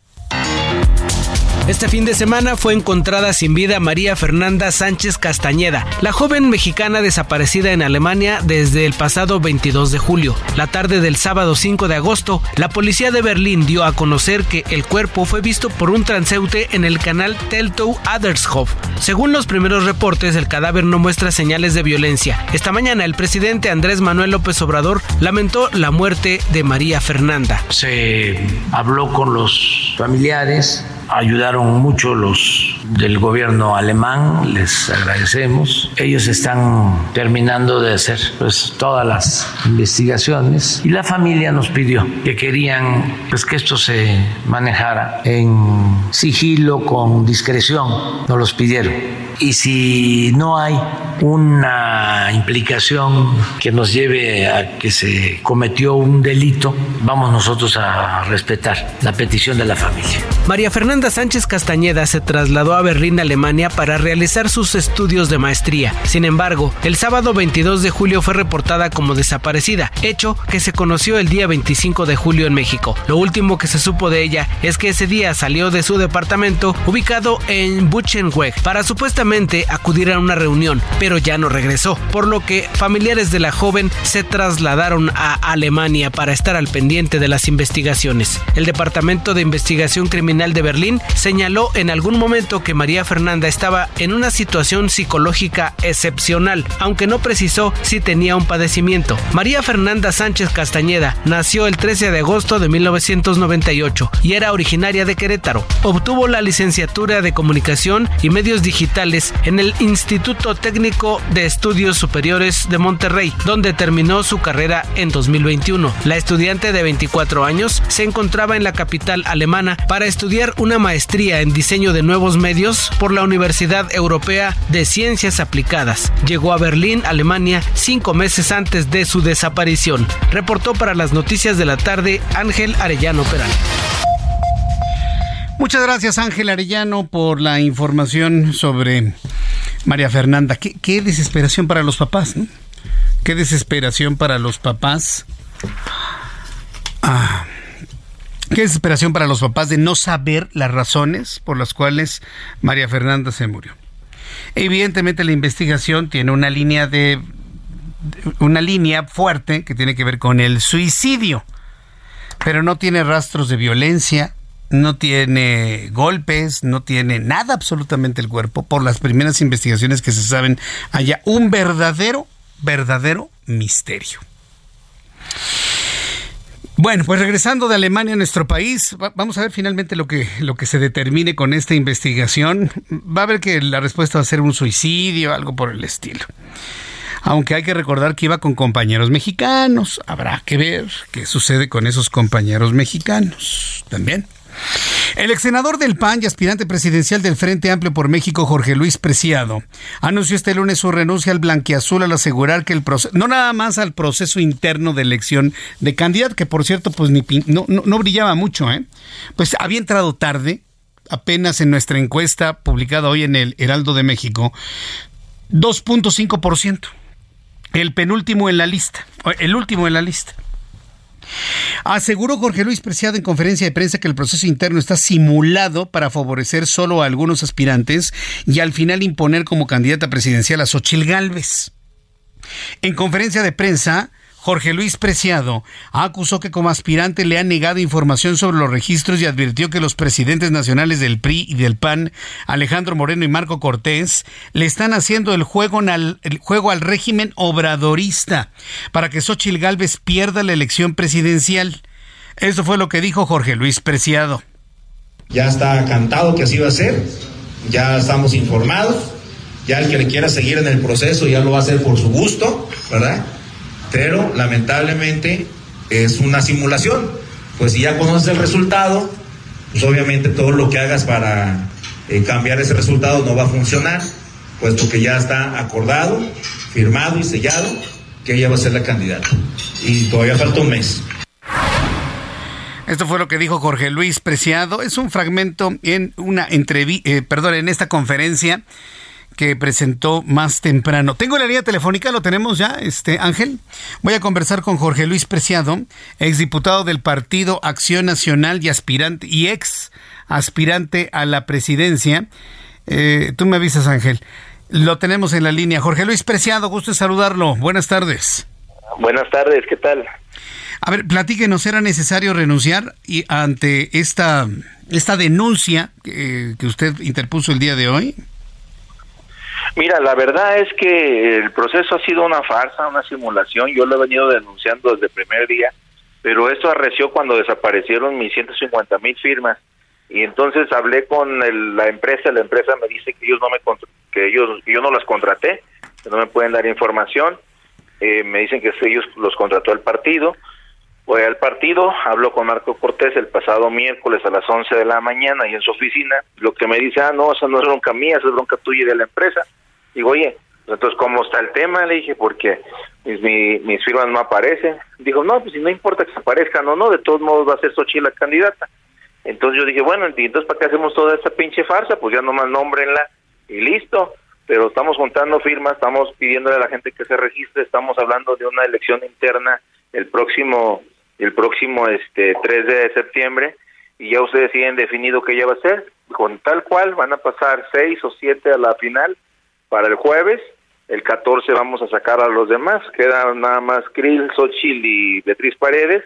Este fin de semana fue encontrada sin vida María Fernanda Sánchez Castañeda, la joven mexicana desaparecida en Alemania desde el pasado 22 de julio. La tarde del sábado 5 de agosto, la policía de Berlín dio a conocer que el cuerpo fue visto por un transeúnte en el canal Teltow Adershof. Según los primeros reportes, el cadáver no muestra señales de violencia. Esta mañana el presidente Andrés Manuel López Obrador lamentó la muerte de María Fernanda. Se habló con los familiares ayudaron mucho los del gobierno alemán, les agradecemos. Ellos están terminando de hacer pues todas las investigaciones y la familia nos pidió que querían pues que esto se manejara en sigilo con discreción, nos los pidieron. Y si no hay una implicación que nos lleve a que se cometió un delito, vamos nosotros a respetar la petición de la familia. María Fernanda Fernanda Castañeda se trasladó a Berlín, Alemania, para realizar sus estudios de maestría. Sin embargo, el sábado 22 de julio fue reportada como desaparecida, hecho que se conoció el día 25 de julio en México. Lo último que se supo de ella es que ese día salió de su departamento ubicado en Buchenweg para supuestamente acudir a una reunión, pero ya no regresó, por lo que familiares de la joven se trasladaron a Alemania para estar al pendiente de las investigaciones. El Departamento de Investigación Criminal de Berlín señaló en algún momento que María Fernanda estaba en una situación psicológica excepcional, aunque no precisó si tenía un padecimiento. María Fernanda Sánchez Castañeda nació el 13 de agosto de 1998 y era originaria de Querétaro. Obtuvo la licenciatura de Comunicación y Medios Digitales en el Instituto Técnico de Estudios Superiores de Monterrey, donde terminó su carrera en 2021. La estudiante de 24 años se encontraba en la capital alemana para estudiar una maestría en diseño de nuevos medios por la Universidad Europea de Ciencias Aplicadas. Llegó a Berlín, Alemania, cinco meses antes de su desaparición. Reportó para las noticias de la tarde Ángel Arellano Peral. Muchas gracias Ángel Arellano por la información sobre María Fernanda. Qué, desesperación para los papás. Qué desesperación para los papás. Ah, qué desesperación para los papás de no saber las razones por las cuales María Fernanda se murió. Evidentemente la investigación tiene una línea de una línea fuerte que tiene que ver con el suicidio, pero no tiene rastros de violencia, no tiene golpes, no tiene nada absolutamente el cuerpo. Por las primeras investigaciones que se saben, haya un verdadero, verdadero misterio. Bueno, pues regresando de Alemania a nuestro país, vamos a ver finalmente lo que, lo que se determine con esta investigación. Va a ver que la respuesta va a ser un suicidio, algo por el estilo. Aunque hay que recordar que iba con compañeros mexicanos. Habrá que ver qué sucede con esos compañeros mexicanos también. El ex senador del PAN y aspirante presidencial del Frente Amplio por México, Jorge Luis Preciado, anunció este lunes su renuncia al blanquiazul al asegurar que el proceso, no nada más al proceso interno de elección de candidato, que por cierto, pues ni, no, no, brillaba mucho, ¿eh? Pues había entrado tarde, apenas en nuestra encuesta publicada hoy en el Heraldo de México, 2.5%. El penúltimo en la lista, el último en la lista. Aseguró Jorge Luis Preciado en conferencia de prensa que el proceso interno está simulado para favorecer solo a algunos aspirantes y al final imponer como candidata presidencial a Xochil Gálvez. En conferencia de prensa, Jorge Luis Preciado acusó que como aspirante le ha negado información sobre los registros y advirtió que los presidentes nacionales del PRI y del PAN, Alejandro Moreno y Marco Cortés, le están haciendo el juego, al, el juego al régimen obradorista para que Xochil Gálvez pierda la elección presidencial. Eso fue lo que dijo Jorge Luis Preciado. Ya está cantado que así va a ser, ya estamos informados, ya el que le quiera seguir en el proceso ya lo va a hacer por su gusto, ¿verdad? Pero lamentablemente es una simulación. Pues si ya conoces el resultado, pues obviamente todo lo que hagas para eh, cambiar ese resultado no va a funcionar, puesto que ya está acordado, firmado y sellado que ella va a ser la candidata. Y todavía falta un mes. Esto fue lo que dijo Jorge Luis Preciado. Es un fragmento en una entrevista, eh, perdón, en esta conferencia que presentó más temprano. Tengo la línea telefónica, lo tenemos ya, este Ángel. Voy a conversar con Jorge Luis Preciado, exdiputado del Partido Acción Nacional y aspirante y ex aspirante a la presidencia. Eh, tú me avisas, Ángel. Lo tenemos en la línea. Jorge Luis Preciado, gusto de saludarlo. Buenas tardes. Buenas tardes, ¿qué tal? A ver, platíquenos, ¿era necesario renunciar y ante esta, esta denuncia que, que usted interpuso el día de hoy? Mira, la verdad es que el proceso ha sido una farsa, una simulación. Yo lo he venido denunciando desde el primer día, pero esto arreció cuando desaparecieron mis 150 mil firmas. Y entonces hablé con la empresa, la empresa me dice que ellos no me que ellos yo no las contraté, que no me pueden dar información. Eh, me dicen que ellos los contrató el partido. Voy al partido, hablo con Marco Cortés el pasado miércoles a las 11 de la mañana y en su oficina, lo que me dice, ah, no, esa no es bronca mía, esa es bronca tuya y de la empresa. Digo, oye, entonces, ¿cómo está el tema? Le dije, porque mis, firmas no aparecen. Dijo, no, pues si no importa que aparezcan o no, de todos modos va a ser Xochitl la candidata. Entonces yo dije, bueno, entonces ¿para qué hacemos toda esta pinche farsa? Pues ya nomás nómbrenla y listo. Pero estamos juntando firmas, estamos pidiéndole a la gente que se registre, estamos hablando de una elección interna el próximo el próximo este 3 de septiembre y ya ustedes tienen definido qué ya va a ser. Con tal cual van a pasar seis o siete a la final para el jueves. El 14 vamos a sacar a los demás. Quedan nada más Krill, Xochitl y Beatriz Paredes.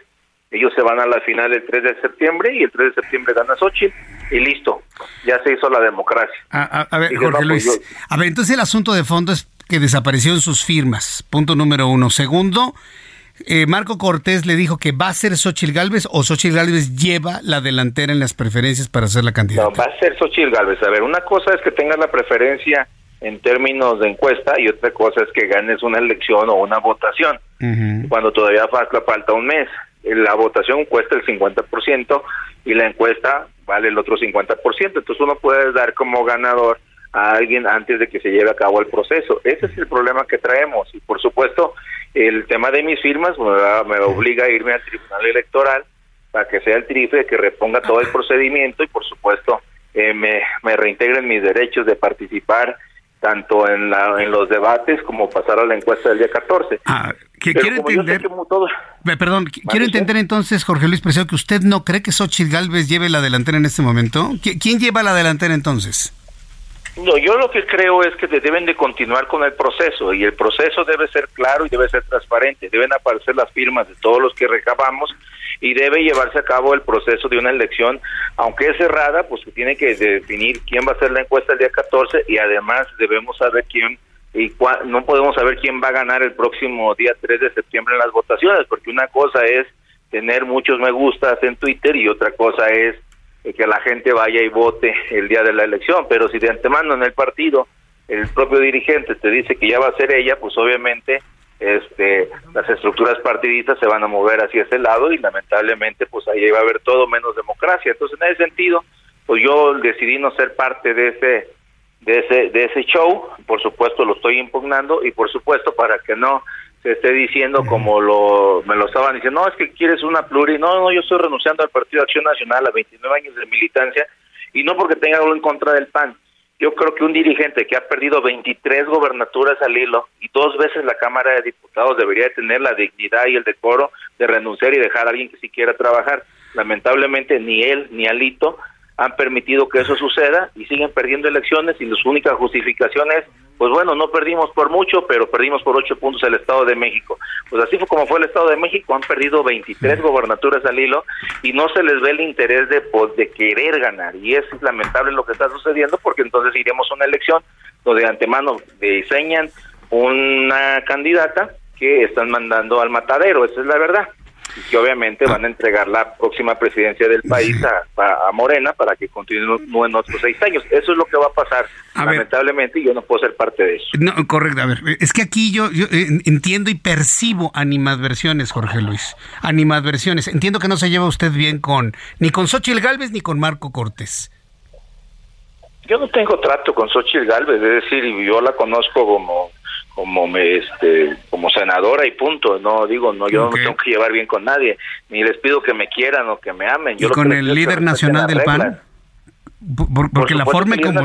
Ellos se van a la final el 3 de septiembre y el 3 de septiembre gana Xochitl y listo. Ya se hizo la democracia. A, ver, Jorge Luis. A ver, entonces el asunto de fondo es que desaparecieron sus firmas. Punto número uno. Segundo, eh, Marco Cortés le dijo que va a ser Xochitl Galvez o Xochitl Galvez lleva la delantera en las preferencias para ser la candidata. No, va a ser Xochitl Galvez. A ver, una cosa es que tengas la preferencia en términos de encuesta y otra cosa es que ganes una elección o una votación cuando todavía falta, falta un mes. La votación cuesta el 50% y la encuesta vale el otro 50%. Entonces uno puede dar como ganador a alguien antes de que se lleve a cabo el proceso. Ese es el problema que traemos y por supuesto el tema de mis firmas me, obliga a irme al Tribunal Electoral para que sea el TRIFE que reponga todo el procedimiento y por supuesto eh, me, me reintegren mis derechos de participar tanto en, la, en los debates como pasar a la encuesta del día 14. Ah, quiero entender, perdón, quiero entender entonces, Jorge Luis Preciado, que usted no cree que Xochitl Galvez lleve la delantera en este momento. ¿Quién lleva la delantera entonces? No, yo lo que creo es que deben de continuar con el proceso y el proceso debe ser claro y debe ser transparente. Deben aparecer las firmas de todos los que recabamos y debe llevarse a cabo el proceso de una elección, aunque es cerrada, pues que tiene que definir quién va a hacer la encuesta el día 14 y además debemos saber quién y no podemos saber quién va a ganar el próximo día 3 de septiembre en las votaciones, porque una cosa es tener muchos me gustas en Twitter y otra cosa es que la gente vaya y vote el día de la elección, pero si de antemano en el partido el propio dirigente te dice que ya va a ser ella, pues obviamente este las estructuras partidistas se van a mover hacia ese lado y lamentablemente pues ahí va a haber todo menos democracia. Entonces, en ese sentido, pues yo decidí no ser parte de ese de ese de ese show, por supuesto lo estoy impugnando y por supuesto para que no se esté diciendo como lo me lo estaban diciendo, no, es que quieres una pluri, no, no, yo estoy renunciando al Partido de Acción Nacional a 29 años de militancia y no porque tenga algo en contra del PAN. Yo creo que un dirigente que ha perdido 23 gobernaturas al hilo y dos veces la Cámara de Diputados debería tener la dignidad y el decoro de renunciar y dejar a alguien que sí quiera trabajar. Lamentablemente ni él ni Alito han permitido que eso suceda y siguen perdiendo elecciones y las únicas justificaciones, pues bueno, no perdimos por mucho, pero perdimos por ocho puntos el Estado de México. Pues así fue como fue el Estado de México, han perdido 23 gobernaturas al hilo y no se les ve el interés de, pues, de querer ganar. Y es lamentable lo que está sucediendo porque entonces iremos a una elección donde de antemano diseñan una candidata que están mandando al matadero, esa es la verdad y que obviamente van a entregar la próxima presidencia del país a, Morena para que continúen en otros seis años. Eso es lo que va a pasar, lamentablemente, y yo no puedo ser parte de eso. No, correcto, a ver, es que aquí yo, yo eh, entiendo y percibo animadversiones, Jorge Luis, animadversiones. Entiendo que no se lleva usted bien con ni con Xochitl Galvez ni con Marco Cortés. Yo no tengo trato con Xochitl Galvez, es decir, yo la conozco como como me, este como senadora y punto. No digo no yo no tengo que llevar bien con nadie ni les pido que me quieran o que me amen. ¿Y con el líder nacional del PAN porque la forma como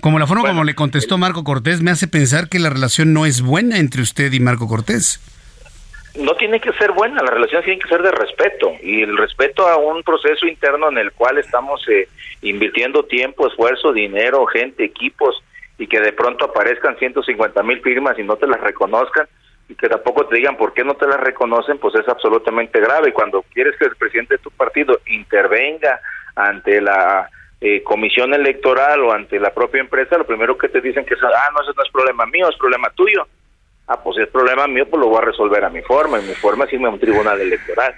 como la forma como le contestó Marco Cortés me hace pensar que la relación no es buena entre usted y Marco Cortés. No tiene que ser buena, la relación tiene que ser de respeto y el respeto a un proceso interno en el cual estamos eh, invirtiendo tiempo, esfuerzo, dinero, gente, equipos y que de pronto aparezcan 150 mil firmas y no te las reconozcan y que tampoco te digan por qué no te las reconocen, pues es absolutamente grave. Y cuando quieres que el presidente de tu partido intervenga ante la eh, comisión electoral o ante la propia empresa, lo primero que te dicen que es, ah, no, ese no es problema mío, es problema tuyo. Ah, pues si es problema mío, pues lo voy a resolver a mi forma, y mi forma es irme a un tribunal electoral.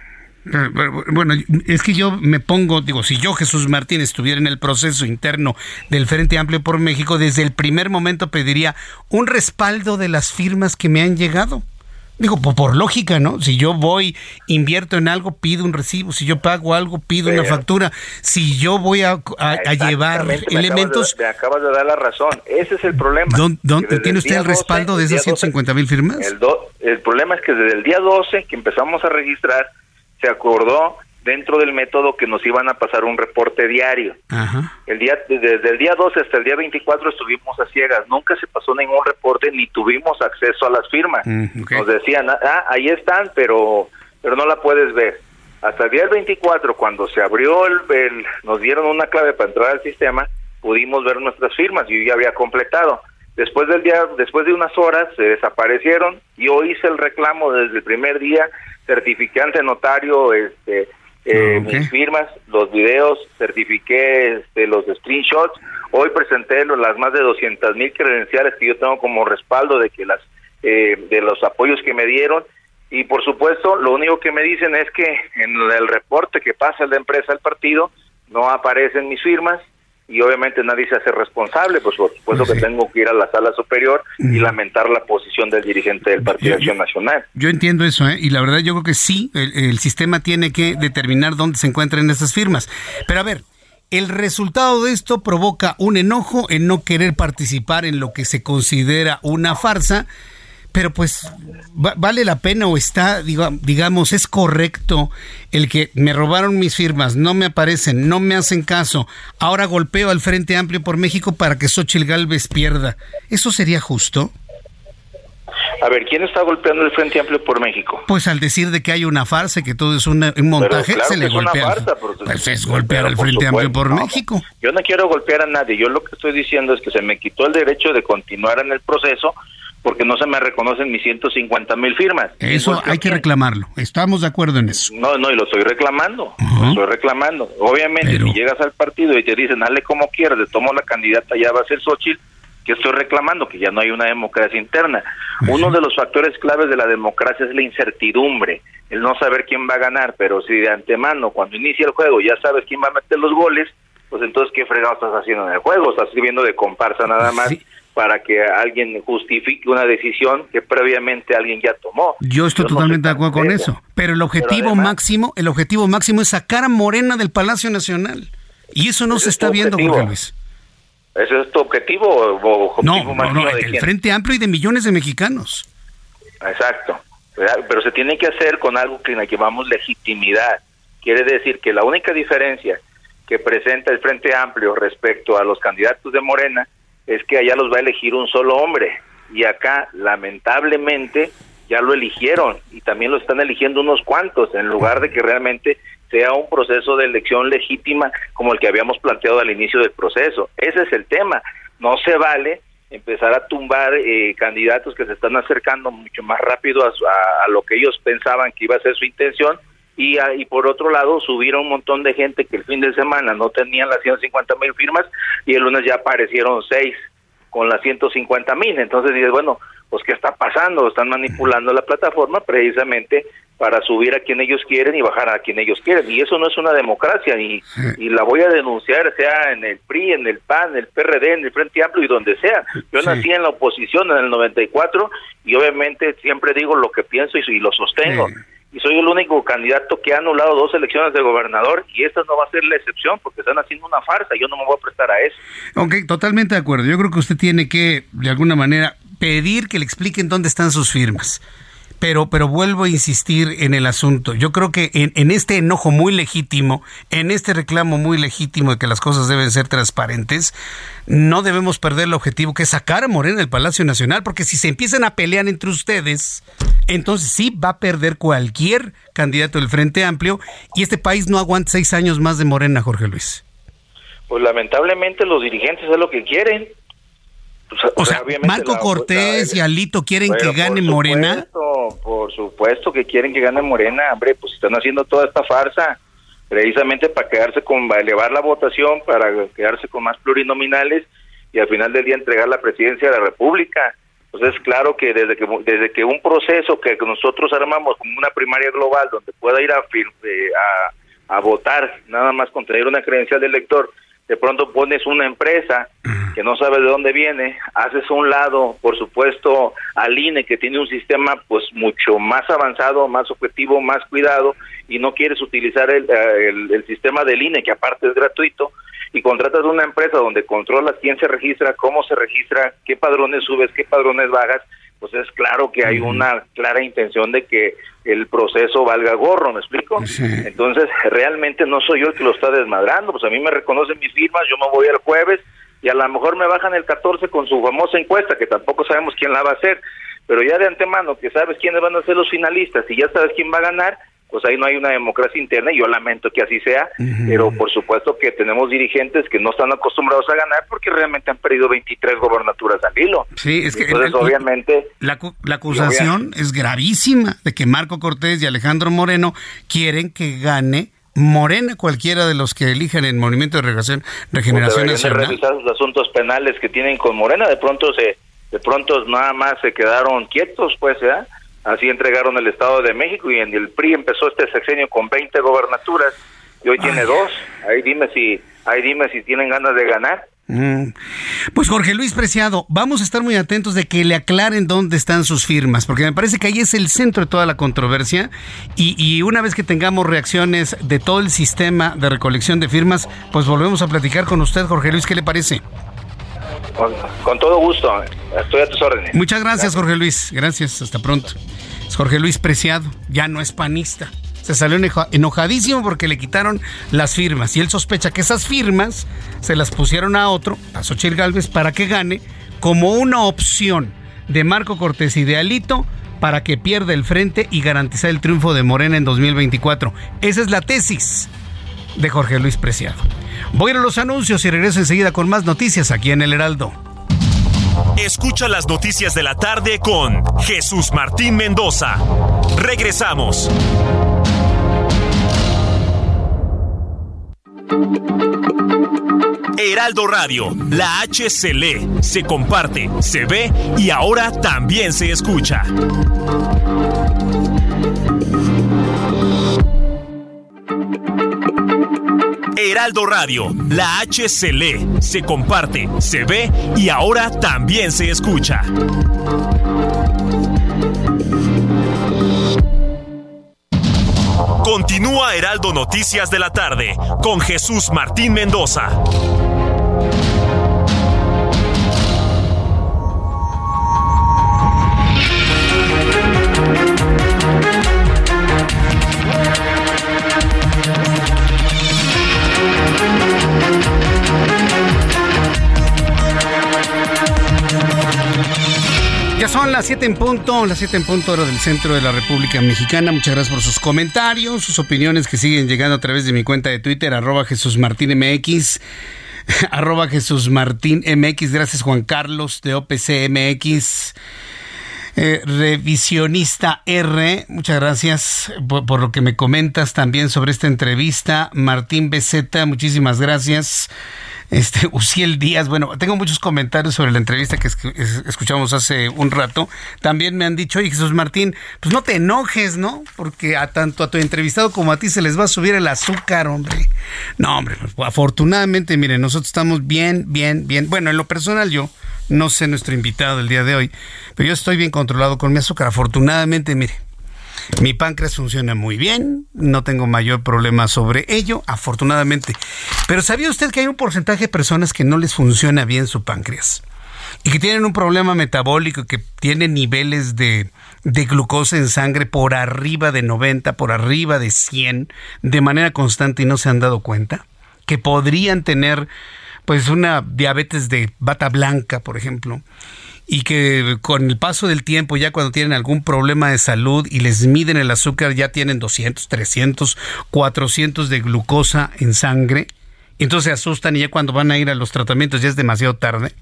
Eh, bueno, es que yo me pongo, digo, si yo, Jesús Martín, estuviera en el proceso interno del Frente Amplio por México, desde el primer momento pediría un respaldo de las firmas que me han llegado. Digo, por, lógica, ¿no? Si yo voy, invierto en algo, pido un recibo. Si yo pago algo, pido una factura. Si yo voy a, llevar elementos... Me acabas, de, dar la razón. Ese es el problema. ¿Dónde, ¿Tiene usted el respaldo de esas 150 mil firmas? El, el problema es que desde el día 12 que empezamos a registrar, se acordó dentro del método que nos iban a pasar un reporte diario. El día desde el día 12 hasta el día 24 estuvimos a ciegas, nunca se pasó ningún reporte ni tuvimos acceso a las firmas. Mm, Nos decían, "Ah, ahí están, pero pero no la puedes ver." Hasta el día 24 cuando se abrió el, el nos dieron una clave para entrar al sistema, pudimos ver nuestras firmas y yo ya había completado. Después del día, después de unas horas se desaparecieron. Yo hice el reclamo desde el primer día, certifiqué ante notario este, eh, Ok. mis firmas, los videos, certifiqué este, los screenshots. Hoy presenté las más de 200 mil credenciales que yo tengo como respaldo de que las eh, de los apoyos que me dieron y por supuesto lo único que me dicen es que en el reporte que pasa la empresa al partido no aparecen mis firmas y obviamente nadie se hace responsable, pues por supuesto que tengo que ir a la sala superior y lamentar la posición del dirigente del Partido de Acción Nacional. Yo entiendo eso, ¿eh? y la verdad yo creo que sí, el, el sistema tiene que determinar dónde se encuentran esas firmas. Pero a ver, el resultado de esto provoca un enojo en no querer participar en lo que se considera una farsa, pero pues va- vale la pena o está, diga- digamos, es correcto el que me robaron mis firmas, no me aparecen, no me hacen caso, ahora golpeo al Frente Amplio por México para que Xochitl Gálvez pierda. ¿Eso sería justo? A ver, ¿quién está golpeando el Frente Amplio por México? Pues al decir de que hay una farsa, que todo es una- un montaje, claro se le es una golpea. farsa, pues es golpear al Frente Amplio por no, México. Yo no quiero golpear a nadie, yo lo que estoy diciendo es que se me quitó el derecho de continuar en el proceso porque no se me reconocen mis 150 mil firmas. Eso Igual hay que reclamarlo. Estamos de acuerdo en eso. No, no, y lo estoy reclamando, lo estoy reclamando. Obviamente, si llegas al partido y te dicen, hazle como quieras, le tomo la candidata, ya va a ser Xochitl, que estoy reclamando? Que ya no hay una democracia interna. Uno de los factores claves de la democracia es la incertidumbre, el no saber quién va a ganar, pero si de antemano, cuando inicia el juego, ya sabes quién va a meter los goles, pues entonces, ¿qué fregado estás haciendo en el juego? Estás sirviendo de comparsa nada más para que alguien justifique una decisión que previamente alguien ya tomó. Yo estoy totalmente de acuerdo con eso. Pero el objetivo además- máximo, el objetivo máximo es sacar a Morena del Palacio Nacional. Y eso no se está viendo. Jorge Luis. ¿Ese es tu objetivo o objetivo No, no, no, el? Frente Amplio y de millones de mexicanos. Exacto. Pero se tiene que hacer con algo que le llamamos legitimidad. Quiere decir que la única diferencia que presenta el Frente Amplio respecto a los candidatos de Morena es que allá los va a elegir un solo hombre y acá lamentablemente ya lo eligieron y también lo están eligiendo unos cuantos en lugar de que realmente sea un proceso de elección legítima como el que habíamos planteado al inicio del proceso. Ese es el tema. No se vale empezar a tumbar eh, candidatos que se están acercando mucho más rápido a, su- a- a lo que ellos pensaban que iba a ser su intención y, a- y por otro lado subir a un montón de gente que el fin de semana no tenían las 150 mil firmas y el lunes ya aparecieron seis con las 150 mil. Entonces dices, bueno, pues ¿qué está pasando? Están manipulando la plataforma precisamente para subir a quien ellos quieren y bajar a quien ellos quieren. Y eso no es una democracia y, y la voy a denunciar, sea en el PRI, en el PAN, en el PRD, en el Frente Amplio y donde sea. Yo Sí. nací en la oposición en el 94 y obviamente siempre digo lo que pienso y, y lo sostengo. Y soy el único candidato que ha anulado dos elecciones de gobernador y esta no va a ser la excepción porque están haciendo una farsa. Yo no me voy a prestar a eso. Ok, totalmente de acuerdo. Yo creo que usted tiene que, de alguna manera, pedir que le expliquen dónde están sus firmas. Pero, pero vuelvo a insistir en el asunto. Yo creo que en, este enojo muy legítimo, en este reclamo muy legítimo de que las cosas deben ser transparentes, no debemos perder el objetivo que es sacar a Morena del Palacio Nacional, porque si se empiezan a pelear entre ustedes, entonces sí va a perder cualquier candidato del Frente Amplio y este país no aguanta seis años más de Morena, Jorge Luis. Pues lamentablemente los dirigentes es lo que quieren. Pues, O sea, Marco Cortés la- y Alito quieren que gane por Morena. supuesto, Por supuesto que quieren que gane Morena, hombre, pues están haciendo toda esta farsa precisamente para quedarse con, para elevar la votación, para quedarse con más plurinominales y al final del día entregar la presidencia de la República. Entonces, claro que desde que desde que un proceso que nosotros armamos como una primaria global donde pueda ir a, eh, a, a votar nada más con tener una credencial de elector, de pronto pones una empresa que no sabe de dónde viene, haces un lado, por supuesto, al INE que tiene un sistema pues mucho más avanzado, más objetivo, más cuidado y no quieres utilizar el, eh, el, el sistema del INE que aparte es gratuito y contratas una empresa donde controlas quién se registra, cómo se registra, qué padrones subes, qué padrones bajas, pues es claro que hay una clara intención de que el proceso valga gorro, ¿me explico? Entonces, realmente no soy yo el que lo está desmadrando, pues a mí me reconocen mis firmas, yo me voy el jueves y a lo mejor me bajan el 14 con su famosa encuesta, que tampoco sabemos quién la va a hacer, pero ya de antemano que sabes quiénes van a ser los finalistas y ya sabes quién va a ganar, pues ahí no hay una democracia interna y yo lamento que así sea, pero por supuesto que tenemos dirigentes que no están acostumbrados a ganar porque realmente han perdido 23 gobernaturas al hilo. Sí, es que Entonces, obviamente la, la acusación es gravísima de que Marco Cortés y Alejandro Moreno quieren que gane Morena, cualquiera de los que elijan el Movimiento de Regeneración, pues Nacional. revisar los asuntos penales que tienen con Morena, de pronto se de pronto nada más se quedaron quietos, pues, ¿verdad? Así entregaron el Estado de México y en el PRI empezó este sexenio con 20 gobernaturas y hoy tiene dos. Ahí dime si ahí dime si tienen ganas de ganar. Mm. Pues Jorge Luis Preciado, vamos a estar muy atentos de que le aclaren dónde están sus firmas, porque me parece que ahí es el centro de toda la controversia y, y una vez que tengamos reacciones de todo el sistema de recolección de firmas, pues volvemos a platicar con usted, Jorge Luis, ¿qué le parece? Con, con todo gusto, estoy a tus órdenes. Muchas gracias, Jorge Luis. Gracias, hasta pronto. Es Jorge Luis Preciado, ya no es panista. Se salió enoja- enojadísimo porque le quitaron las firmas y él sospecha que esas firmas se las pusieron a otro, a Xochitl Galvez, para que gane como una opción de Marco Cortés y de Alito para que pierda el frente y garantizar el triunfo de Morena en 2024. Esa es la tesis de Jorge Luis Preciado. Voy a los anuncios y regreso enseguida con más noticias aquí en El Heraldo. Escucha las noticias de la tarde con Jesús Martín Mendoza. Regresamos. Heraldo Radio, la H se lee, se comparte, se ve y ahora también se escucha. Heraldo Radio, la H se lee, se comparte, se ve y ahora también se escucha. Continúa Heraldo Noticias de la tarde con Jesús Martín Mendoza. Las 7 en punto, las 7 en punto hora del centro de la República Mexicana. Muchas gracias por sus comentarios, sus opiniones que siguen llegando a través de mi cuenta de Twitter, arroba Jesús Martín MX. *laughs* Gracias Juan Carlos de OPC MX. Eh, revisionista R, muchas gracias por, por lo que me comentas también sobre esta entrevista. Martín Beceta, muchísimas gracias. Este, *laughs* Uciel Díaz, bueno, tengo muchos comentarios sobre la entrevista que escu- es- escuchamos hace un rato. También me han dicho, oye Jesús Martín, pues no te enojes, ¿no? Porque a tanto a tu entrevistado como a ti se les va a subir el azúcar, hombre. No, hombre, pues, afortunadamente, miren, nosotros estamos bien, bien, bien. Bueno, en lo personal yo, no sé nuestro invitado del día de hoy, pero yo estoy bien controlado con mi azúcar. Afortunadamente, mire, mi páncreas funciona muy bien, no tengo mayor problema sobre ello, afortunadamente. Pero ¿sabía usted que hay un porcentaje de personas que no les funciona bien su páncreas? Y que tienen un problema metabólico, que tienen niveles de, de glucosa en sangre por arriba de 90, por arriba de 100, de manera constante y no se han dado cuenta. Que podrían tener pues una diabetes de bata blanca, por ejemplo y que con el paso del tiempo, ya cuando tienen algún problema de salud y les miden el azúcar, ya tienen 200, 300, 400 de glucosa en sangre. Entonces se asustan y ya cuando van a ir a los tratamientos ya es demasiado tarde.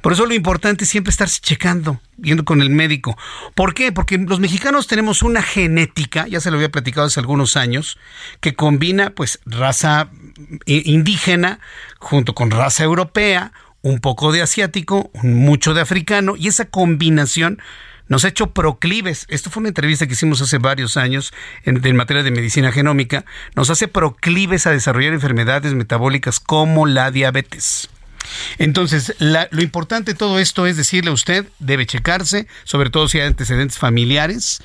Por eso lo importante es siempre estarse checando, yendo con el médico. ¿Por qué? Porque los mexicanos tenemos una genética, ya se lo había platicado hace algunos años, que combina pues raza eh, indígena junto con raza europea, un poco de asiático, mucho de africano, y esa combinación nos ha hecho proclives. Esto fue una entrevista que hicimos hace varios años en, materia de medicina genómica. Nos hace proclives a desarrollar enfermedades metabólicas como la diabetes. Entonces, lo importante de todo esto es decirle a usted, debe checarse, sobre todo si hay antecedentes familiares,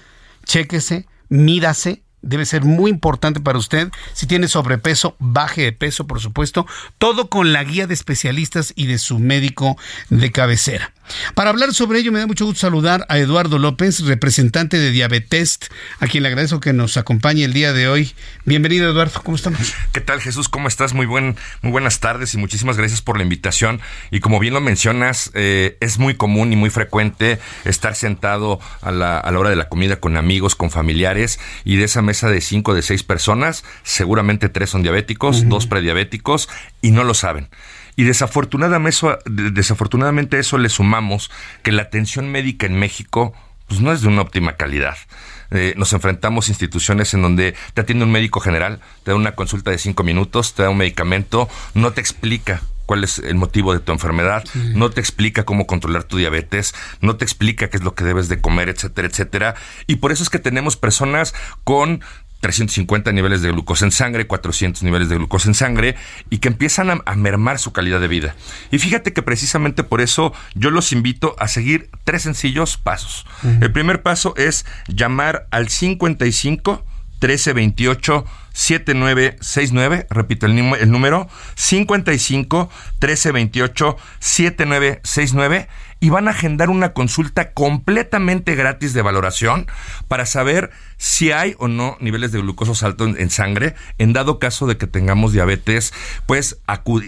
chéquese, mídase, debe ser muy importante para usted. Si tiene sobrepeso, baje de peso, por supuesto, todo con la guía de especialistas y de su médico de cabecera. Para hablar sobre ello, me da mucho gusto saludar a Eduardo López, representante de Diabetest, a quien le agradezco que nos acompañe el día de hoy. Bienvenido, Eduardo, ¿cómo estamos? ¿Qué tal, Jesús? ¿Cómo estás? Muy, buen, muy buenas tardes y muchísimas gracias por la invitación. Y como bien lo mencionas, eh, es muy común y muy frecuente estar sentado a la, a la hora de la comida con amigos, con familiares, y de esa mesa de cinco, de seis personas, seguramente tres son diabéticos, dos prediabéticos, y no lo saben. Y desafortunadamente eso, desafortunadamente eso le sumamos que la atención médica en México pues no es de una óptima calidad. Eh, nos enfrentamos a instituciones en donde te atiende un médico general, te da una consulta de cinco minutos, te da un medicamento, no te explica cuál es el motivo de tu enfermedad, no te explica cómo controlar tu diabetes, no te explica qué es lo que debes de comer, etcétera, etcétera. Y por eso es que tenemos personas con 350 niveles de glucosa en sangre, 400 niveles de glucosa en sangre y que empiezan a, mermar su calidad de vida. Y fíjate que precisamente por eso yo los invito a seguir tres sencillos pasos. El primer paso es llamar al 55 1328 7969, repito el, el número 55 1328 7969 y van a agendar una consulta completamente gratis de valoración para saber si hay o no niveles de glucosa alto en, sangre. En dado caso de que tengamos diabetes, pues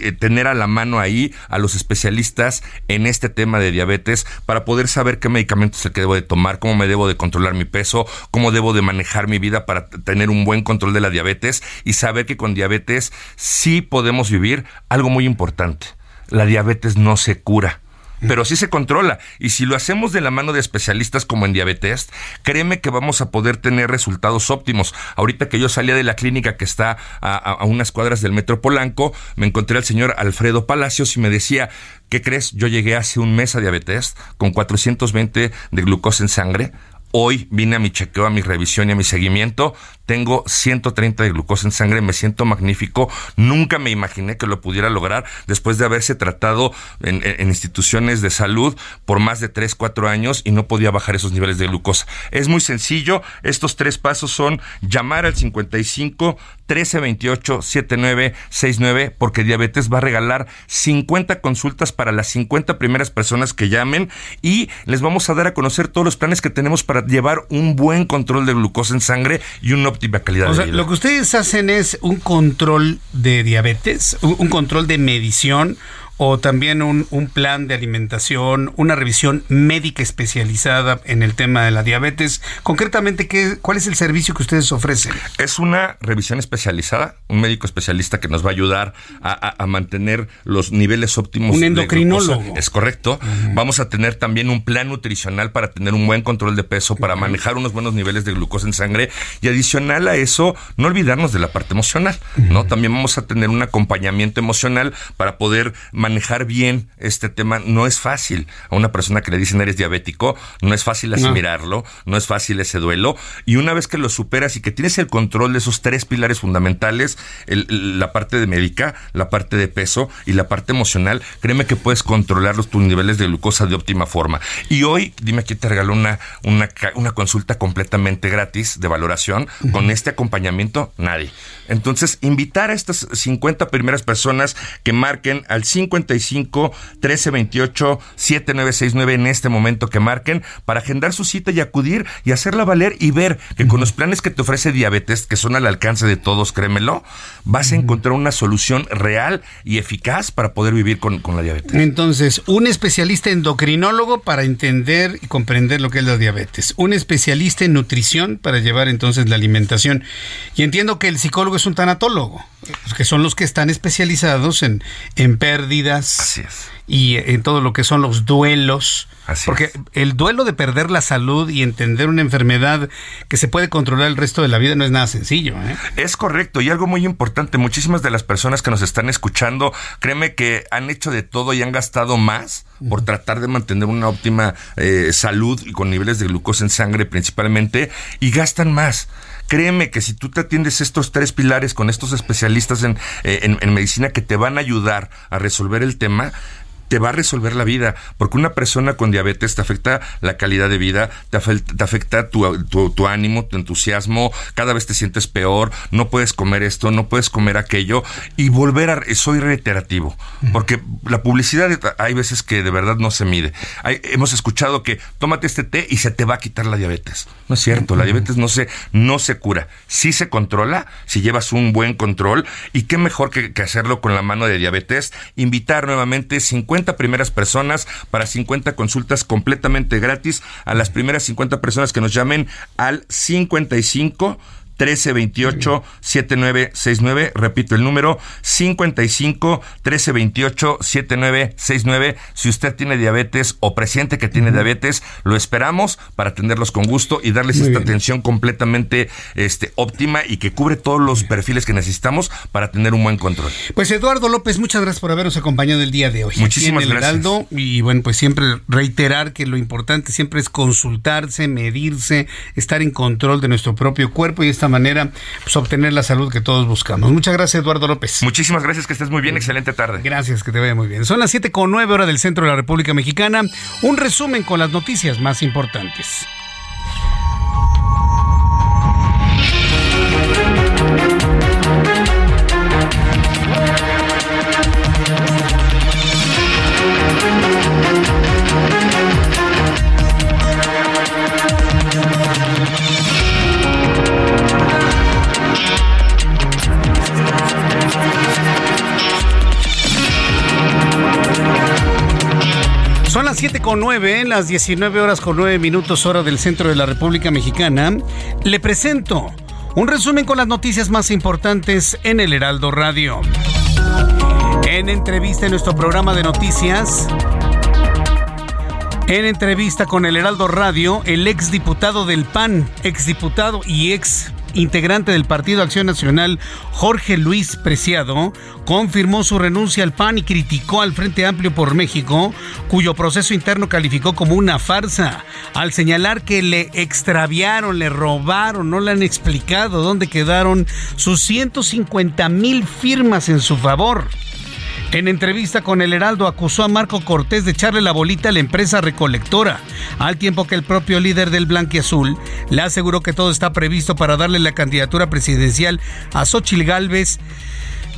eh, tener a la mano ahí a los especialistas en este tema de diabetes para poder saber qué medicamentos es el debo de tomar, cómo me debo de controlar mi peso, cómo debo de manejar mi vida para tener un buen control de la diabetes y saber que con diabetes sí podemos vivir algo muy importante. La diabetes no se cura pero sí se controla. Y si lo hacemos de la mano de especialistas como en diabetes, créeme que vamos a poder tener resultados óptimos. Ahorita que yo salía de la clínica que está a, unas cuadras del Metro Polanco, me encontré al señor Alfredo Palacios y me decía, ¿qué crees? Yo llegué hace un mes a diabetes con 420 de glucosa en sangre. Hoy vine a mi chequeo, a mi revisión y a mi seguimiento. Tengo 130 de glucosa en sangre, me siento magnífico. Nunca me imaginé que lo pudiera lograr después de haberse tratado en, instituciones de salud por más de 3, 4 años y no podía bajar esos niveles de glucosa. Es muy sencillo. Estos tres pasos son llamar al 55 1328 7969 porque Diabetes va a regalar 50 consultas para las 50 primeras personas que llamen y les vamos a dar a conocer todos los planes que tenemos para llevar un buen control de glucosa en sangre y una óptima calidad de vida. Lo que ustedes hacen es un control de diabetes, un control de medición o también un, un, plan de alimentación, una revisión médica especializada en el tema de la diabetes. Concretamente, ¿qué, ¿cuál es el servicio que ustedes ofrecen? Es una revisión especializada, un médico especialista que nos va a ayudar a, mantener los niveles óptimos. Un endocrinólogo. es correcto. Vamos a tener también un plan nutricional para tener un buen control de peso, para manejar unos buenos niveles de glucosa en sangre y adicional a eso, no olvidarnos de la parte emocional, ¿no? También vamos a tener un acompañamiento emocional para poder manejar bien este tema no es fácil. A una persona que le dicen eres diabético, no es fácil asimilarlo, no. es fácil ese duelo. Y una vez que lo superas y que tienes el control de esos tres pilares fundamentales, la parte de médica, la parte de peso y la parte emocional, créeme que puedes controlar los, tus niveles de glucosa de óptima forma. Y hoy, dime aquí te regaló una, una, una consulta completamente gratis de valoración. Con este acompañamiento, nadie. Entonces, invitar a estas 50 primeras personas que marquen al 55 1328 7969 en este momento que marquen para agendar su cita y acudir y hacerla valer y ver que con los planes que te ofrece diabetes, que son al alcance de todos, créemelo, vas a encontrar una solución real y eficaz para poder vivir con, con la diabetes. Entonces, un especialista endocrinólogo para entender y comprender lo que es la diabetes, un especialista en nutrición para llevar entonces la alimentación. Y entiendo que el psicólogo es un tanatólogo, que son los que están especializados en, en pérdidas y en todo lo que son los duelos. porque el duelo de perder la salud y entender una enfermedad que se puede controlar el resto de la vida no es nada sencillo. ¿eh? Es correcto y algo muy importante, muchísimas de las personas que nos están escuchando, créeme que han hecho de todo y han gastado más por tratar de mantener una óptima eh, salud y con niveles de glucosa en sangre principalmente y gastan más. Créeme que si tú te atiendes estos tres pilares con estos especialistas en, eh, en, medicina que te van a ayudar a resolver el tema, te va a resolver la vida, porque una persona con diabetes te afecta la calidad de vida, te afecta, tu, tu, ánimo, tu entusiasmo, cada vez te sientes peor, no puedes comer esto, no puedes comer aquello, y volver a... Soy reiterativo, porque la publicidad hay veces que de verdad no se mide. hemos escuchado que tómate este té y se te va a quitar la diabetes. No es cierto, la diabetes no se, no se cura, sí se controla si llevas un buen control, y qué mejor que, que hacerlo con la mano de diabetes, invitar nuevamente 50 primeras personas para 50 consultas completamente gratis. A las primeras 50 personas que nos llamen al 55 1328 7969. Repito el número 55 1328 7969. Si usted tiene diabetes o presiente que tiene diabetes, lo esperamos para atenderlos con gusto y darles esta atención completamente este, óptima y que cubre todos los perfiles que necesitamos para tener un buen control. Pues Eduardo López, muchas gracias por habernos acompañado el día de hoy. Muchísimas gracias. y bueno, pues siempre reiterar que lo importante siempre es consultarse, medirse, estar en control de nuestro propio cuerpo y esta manera pues, obtener la salud que todos buscamos. Muchas gracias, Eduardo López. Muchísimas gracias, que estés muy bien, excelente tarde. Gracias, que te vaya muy bien. Son las 7 con 9 horas del centro de la República Mexicana. Un resumen con las noticias más importantes. Las 7 con 9, las 19 horas con 9 minutos hora del centro de la República Mexicana. Le presento un resumen con las noticias más importantes en el Heraldo Radio. En entrevista en nuestro programa de noticias, en entrevista con el Heraldo Radio, el exdiputado del PAN, exdiputado y ex integrante del Partido Acción Nacional, Jorge Luis Preciado, confirmó su renuncia al PAN y criticó al Frente Amplio por México, cuyo proceso interno calificó como una farsa, al señalar que le extraviaron, le robaron, no le han explicado dónde quedaron sus 150 mil firmas en su favor. En entrevista con El Heraldo acusó a Marco Cortés de echarle la bolita a la empresa recolectora, al tiempo que el propio líder del Blanquiazul le aseguró que todo está previsto para darle la candidatura presidencial a Xochil Gálvez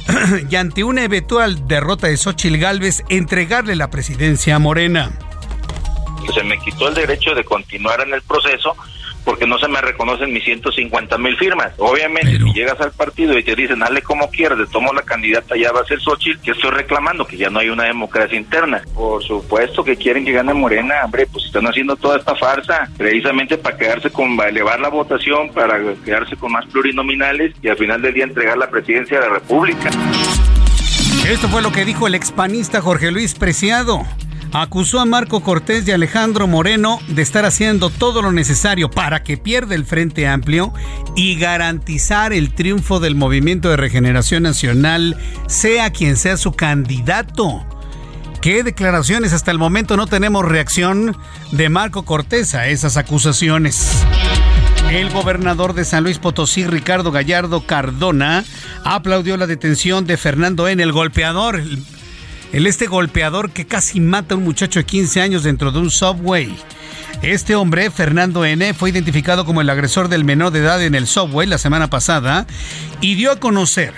*clears throat* y ante una eventual derrota de Xochil Gálvez entregarle la presidencia a Morena. Se me quitó el derecho de continuar en el proceso porque no se me reconocen mis 150 mil firmas. Obviamente, si llegas al partido y te dicen, dale como quieras, le tomo la candidata, ya va a ser Xochitl, que estoy reclamando? Que ya no hay una democracia interna. Por supuesto que quieren que gane Morena, hombre, pues están haciendo toda esta farsa, precisamente para quedarse con, elevar la votación, para quedarse con más plurinominales y al final del día entregar la presidencia de la República. Esto fue lo que dijo el expanista Jorge Luis Preciado acusó a Marco Cortés y Alejandro Moreno de estar haciendo todo lo necesario para que pierda el Frente Amplio y garantizar el triunfo del Movimiento de Regeneración Nacional, sea quien sea su candidato. ¿Qué declaraciones? Hasta el momento no tenemos reacción de Marco Cortés a esas acusaciones. El gobernador de San Luis Potosí, Ricardo Gallardo Cardona, aplaudió la detención de Fernando N., el golpeador, el este golpeador que casi mata a un muchacho de 15 años dentro de un subway. Este hombre, Fernando N., fue identificado como el agresor del menor de edad en el subway la semana pasada y dio a conocer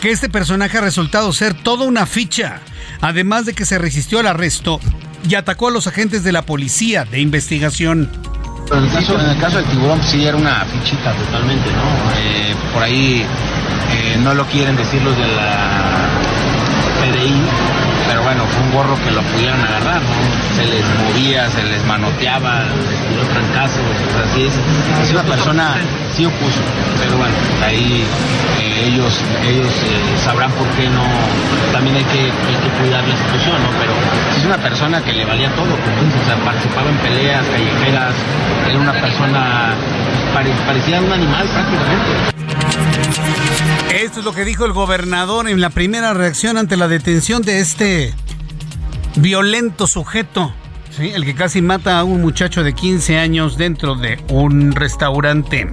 que este personaje ha resultado ser toda una ficha, además de que se resistió al arresto y atacó a los agentes de la policía de investigación. En el caso, del tiburón, pues sí, era una fichita totalmente, ¿no? Eh, por ahí eh, no lo quieren decir los de la bueno, fue un gorro que lo pudieron agarrar, ¿no? Se les movía, se les manoteaba, les tiró trancazos, así es. Es una persona, sí opuso, pero bueno, ahí eh, ellos, ellos eh, sabrán por qué no, también hay que, hay que cuidar la situación, ¿no? Pero es una persona que le valía todo, o sea, participaba en peleas callejeras, era una persona, parecía un animal prácticamente. Esto es lo que dijo el gobernador en la primera reacción ante la detención de este violento sujeto, el que casi mata a un muchacho de 15 años dentro de un restaurante.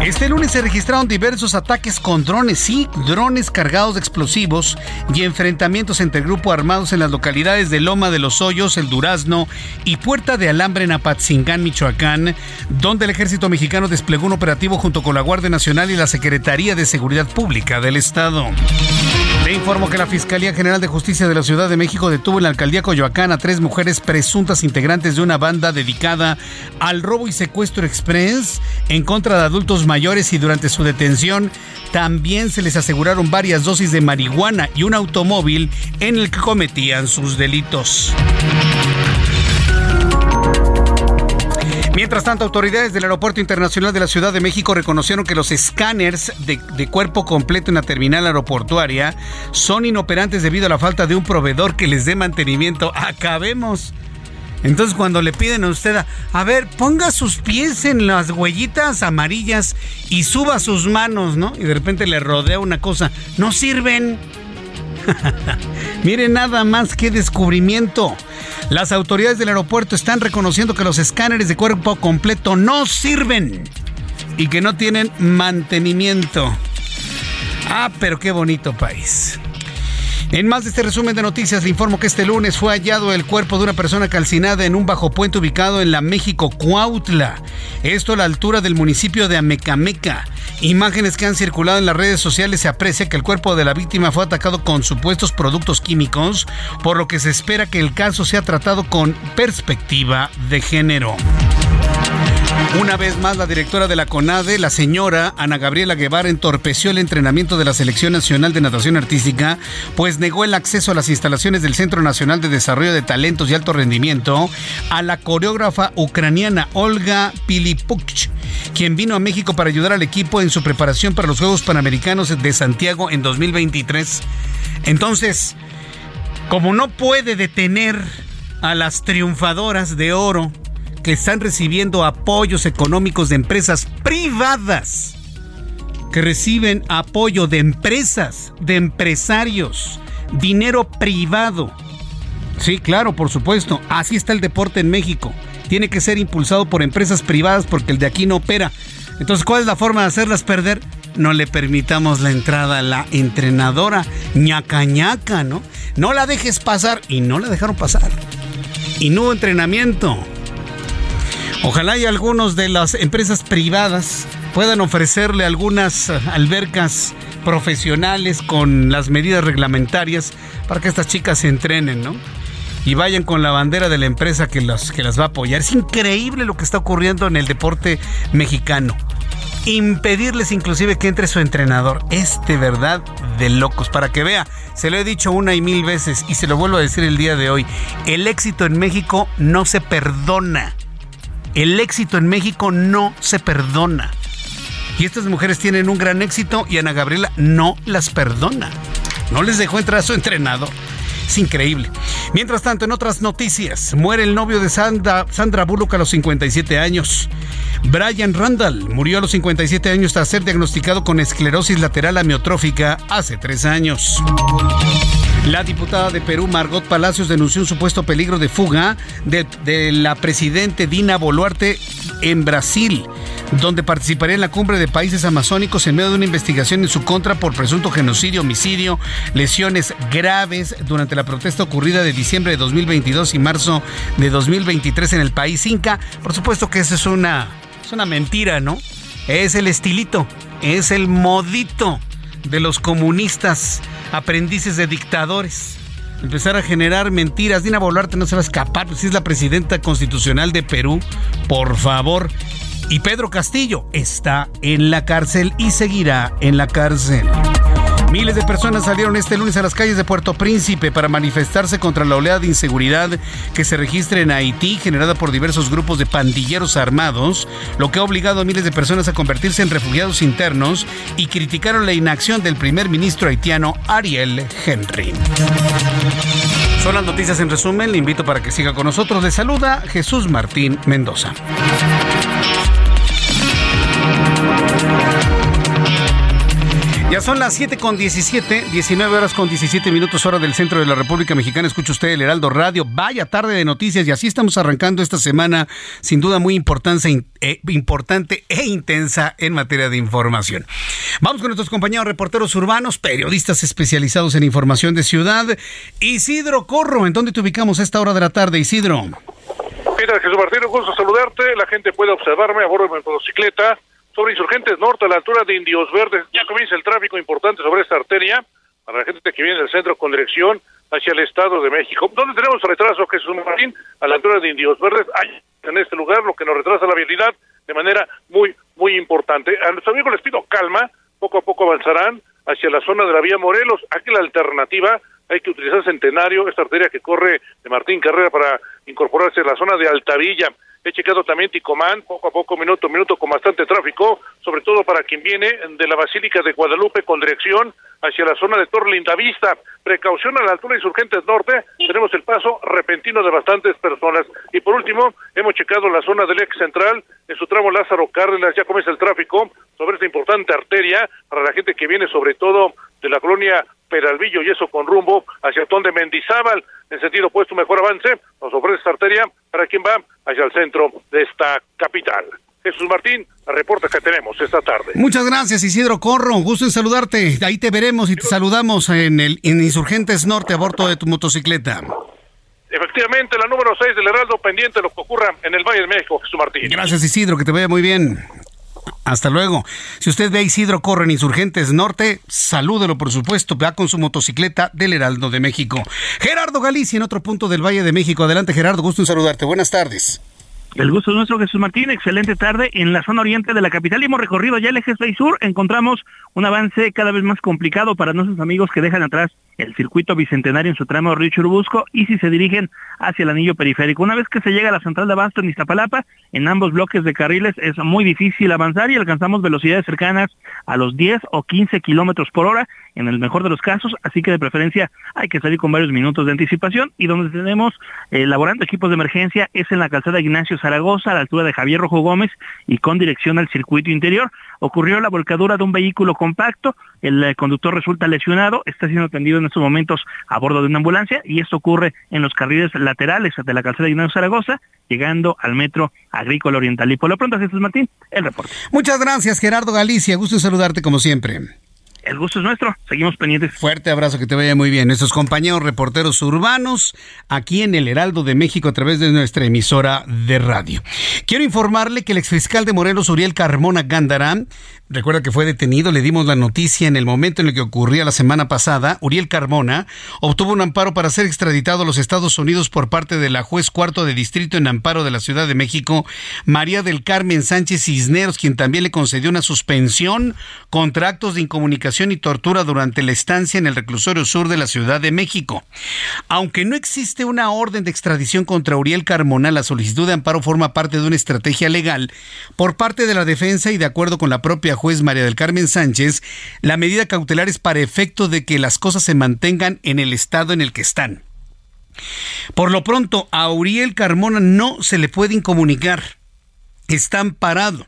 Este lunes se registraron diversos ataques con drones, sí, drones cargados de explosivos y enfrentamientos entre grupos armados en las localidades de Loma de los Hoyos, El Durazno y Puerta de Alambre en Apatzingán, Michoacán, donde el ejército mexicano desplegó un operativo junto con la Guardia Nacional y la Secretaría de Seguridad Pública del Estado. Le informo que la Fiscalía General de Justicia de la Ciudad de México detuvo en la alcaldía Coyoacán a tres mujeres presuntas integrantes de una banda dedicada al robo y secuestro express en contra de adultos mayores y durante su detención también se les aseguraron varias dosis de marihuana y un automóvil en el que cometían sus delitos. Mientras tanto, autoridades del Aeropuerto Internacional de la Ciudad de México reconocieron que los escáneres de, cuerpo completo en la terminal aeroportuaria son inoperantes debido a la falta de un proveedor que les dé mantenimiento. Acabemos. Entonces cuando le piden a usted, a, ver, ponga sus pies en las huellitas amarillas y suba sus manos, ¿no? Y de repente le rodea una cosa, no sirven. *laughs* Miren nada más que descubrimiento. Las autoridades del aeropuerto están reconociendo que los escáneres de cuerpo completo no sirven y que no tienen mantenimiento. Ah, pero qué bonito país. En más de este resumen de noticias, le informo que este lunes fue hallado el cuerpo de una persona calcinada en un bajo puente ubicado en la México Cuautla. Esto a la altura del municipio de Amecameca. Imágenes que han circulado en las redes sociales se aprecia que el cuerpo de la víctima fue atacado con supuestos productos químicos, por lo que se espera que el caso sea tratado con perspectiva de género. Una vez más, la directora de la CONADE, la señora Ana Gabriela Guevara, entorpeció el entrenamiento de la Selección Nacional de Natación Artística, pues negó el acceso a las instalaciones del Centro Nacional de Desarrollo de Talentos y Alto Rendimiento a la coreógrafa ucraniana Olga Pilipuch, quien vino a México para ayudar al equipo en su preparación para los Juegos Panamericanos de Santiago en 2023. Entonces, como no puede detener a las triunfadoras de oro, que están recibiendo apoyos económicos de empresas privadas, que reciben apoyo de empresas, de empresarios, dinero privado. Sí, claro, por supuesto, así está el deporte en México. Tiene que ser impulsado por empresas privadas porque el de aquí no opera. Entonces, ¿cuál es la forma de hacerlas perder? No le permitamos la entrada a la entrenadora ñaca ñaca, ¿no? No la dejes pasar y no la dejaron pasar. Y no hubo entrenamiento. Ojalá y algunos de las empresas privadas puedan ofrecerle algunas albercas profesionales con las medidas reglamentarias para que estas chicas se entrenen, ¿no? Y vayan con la bandera de la empresa que las, que las va a apoyar. Es increíble lo que está ocurriendo en el deporte mexicano. Impedirles inclusive que entre su entrenador. Es de verdad de locos. Para que vea, se lo he dicho una y mil veces y se lo vuelvo a decir el día de hoy. El éxito en México no se perdona. El éxito en México no se perdona. Y estas mujeres tienen un gran éxito y Ana Gabriela no las perdona. No les dejó entrar a su entrenador. Es increíble. Mientras tanto, en otras noticias, muere el novio de Sandra, Sandra Bullock a los 57 años. Brian Randall murió a los 57 años tras ser diagnosticado con esclerosis lateral amiotrófica hace tres años. La diputada de Perú, Margot Palacios, denunció un supuesto peligro de fuga de, la presidente Dina Boluarte en Brasil, donde participaría en la cumbre de países amazónicos en medio de una investigación en su contra por presunto genocidio, homicidio, lesiones graves durante la protesta ocurrida de diciembre de 2022 y marzo de 2023 en el país Inca. Por supuesto que eso es una, es una mentira, ¿no? Es el estilito, es el modito de los comunistas aprendices de dictadores. Empezar a generar mentiras. Dina Boluarte no se va a escapar, pues es la presidenta constitucional de Perú. Por favor. Y Pedro Castillo está en la cárcel y seguirá en la cárcel. Miles de personas salieron este lunes a las calles de Puerto Príncipe para manifestarse contra la oleada de inseguridad que se registra en Haití, generada por diversos grupos de pandilleros armados, lo que ha obligado a miles de personas a convertirse en refugiados internos y criticaron la inacción del primer ministro haitiano Ariel Henry. Son las noticias en resumen. Le invito para que siga con nosotros. Le saluda Jesús Martín Mendoza. Ya son las 7 con 17, 19 horas con 17 minutos hora del centro de la República Mexicana. Escucha usted el Heraldo Radio. Vaya tarde de noticias y así estamos arrancando esta semana, sin duda muy importante, eh, importante e intensa en materia de información. Vamos con nuestros compañeros reporteros urbanos, periodistas especializados en información de ciudad. Isidro Corro, ¿en dónde te ubicamos a esta hora de la tarde, Isidro? Mira, Jesús Martín, un gusto saludarte. La gente puede observarme a bordo de mi motocicleta sobre Insurgentes Norte a la altura de Indios Verdes. Ya comienza el tráfico importante sobre esta arteria para la gente que viene del centro con dirección hacia el Estado de México. ¿Dónde tenemos retraso, Jesús Martín? A la altura de Indios Verdes, hay en este lugar, lo que nos retrasa la vialidad de manera muy, muy importante. A nuestros amigos les pido calma, poco a poco avanzarán hacia la zona de la vía Morelos. Aquí la alternativa hay que utilizar Centenario, esta arteria que corre de Martín Carrera para incorporarse a la zona de Altavilla. He checado también Ticomán, poco a poco, minuto a minuto, con bastante tráfico, sobre todo para quien viene de la Basílica de Guadalupe con dirección hacia la zona de Tor Lindavista. Precaución a la altura de Insurgentes Norte, tenemos el paso repentino de bastantes personas. Y por último, hemos checado la zona del ex central, en su tramo Lázaro Cárdenas, ya comienza el tráfico sobre esta importante arteria para la gente que viene sobre todo de la colonia Peralvillo y eso con rumbo hacia el de Mendizábal, en sentido opuesto, mejor avance, nos ofrece esta arteria para quien va hacia el centro de esta capital. Jesús Martín, la reporta que tenemos esta tarde. Muchas gracias, Isidro Corro. Gusto en saludarte. Ahí te veremos y te saludamos en el en Insurgentes Norte a bordo de tu motocicleta. Efectivamente, la número 6 del Heraldo pendiente de lo que ocurra en el Valle de México, Jesús Martín. Gracias, Isidro, que te vaya muy bien. Hasta luego. Si usted ve a Isidro Corre en Insurgentes Norte, salúdelo, por supuesto. Va con su motocicleta del Heraldo de México. Gerardo Galicia, en otro punto del Valle de México. Adelante, Gerardo. Gusto en saludarte. Buenas tardes. El gusto es nuestro, Jesús Martín. Excelente tarde en la zona oriente de la capital. Y hemos recorrido ya el eje 6 sur. Encontramos un avance cada vez más complicado para nuestros amigos que dejan atrás el circuito bicentenario en su tramo Río Churubusco y si se dirigen hacia el anillo periférico. Una vez que se llega a la central de Abasto en Iztapalapa, en ambos bloques de carriles es muy difícil avanzar y alcanzamos velocidades cercanas a los 10 o 15 kilómetros por hora en el mejor de los casos, así que de preferencia hay que salir con varios minutos de anticipación y donde tenemos elaborando eh, equipos de emergencia es en la calzada Ignacio Zaragoza a la altura de Javier Rojo Gómez y con dirección al circuito interior. Ocurrió la volcadura de un vehículo compacto, el eh, conductor resulta lesionado, está siendo atendido en estos momentos a bordo de una ambulancia y esto ocurre en los carriles laterales de la calzada Ignacio Zaragoza, llegando al metro agrícola oriental. Y por lo pronto, Jesús Martín, el reporte. Muchas gracias, Gerardo Galicia. Gusto saludarte como siempre. El gusto es nuestro. Seguimos pendientes. Fuerte abrazo, que te vaya muy bien. Nuestros compañeros reporteros urbanos aquí en el Heraldo de México a través de nuestra emisora de radio. Quiero informarle que el exfiscal de Morelos, Uriel Carmona Gándara, Recuerda que fue detenido, le dimos la noticia en el momento en el que ocurría la semana pasada. Uriel Carmona obtuvo un amparo para ser extraditado a los Estados Unidos por parte de la juez cuarto de distrito en amparo de la Ciudad de México, María del Carmen Sánchez Cisneros, quien también le concedió una suspensión contra actos de incomunicación y tortura durante la estancia en el reclusorio sur de la Ciudad de México. Aunque no existe una orden de extradición contra Uriel Carmona, la solicitud de amparo forma parte de una estrategia legal por parte de la defensa y de acuerdo con la propia María del Carmen Sánchez, la medida cautelar es para efecto de que las cosas se mantengan en el estado en el que están. Por lo pronto, a Uriel Carmona no se le puede incomunicar. Está amparado.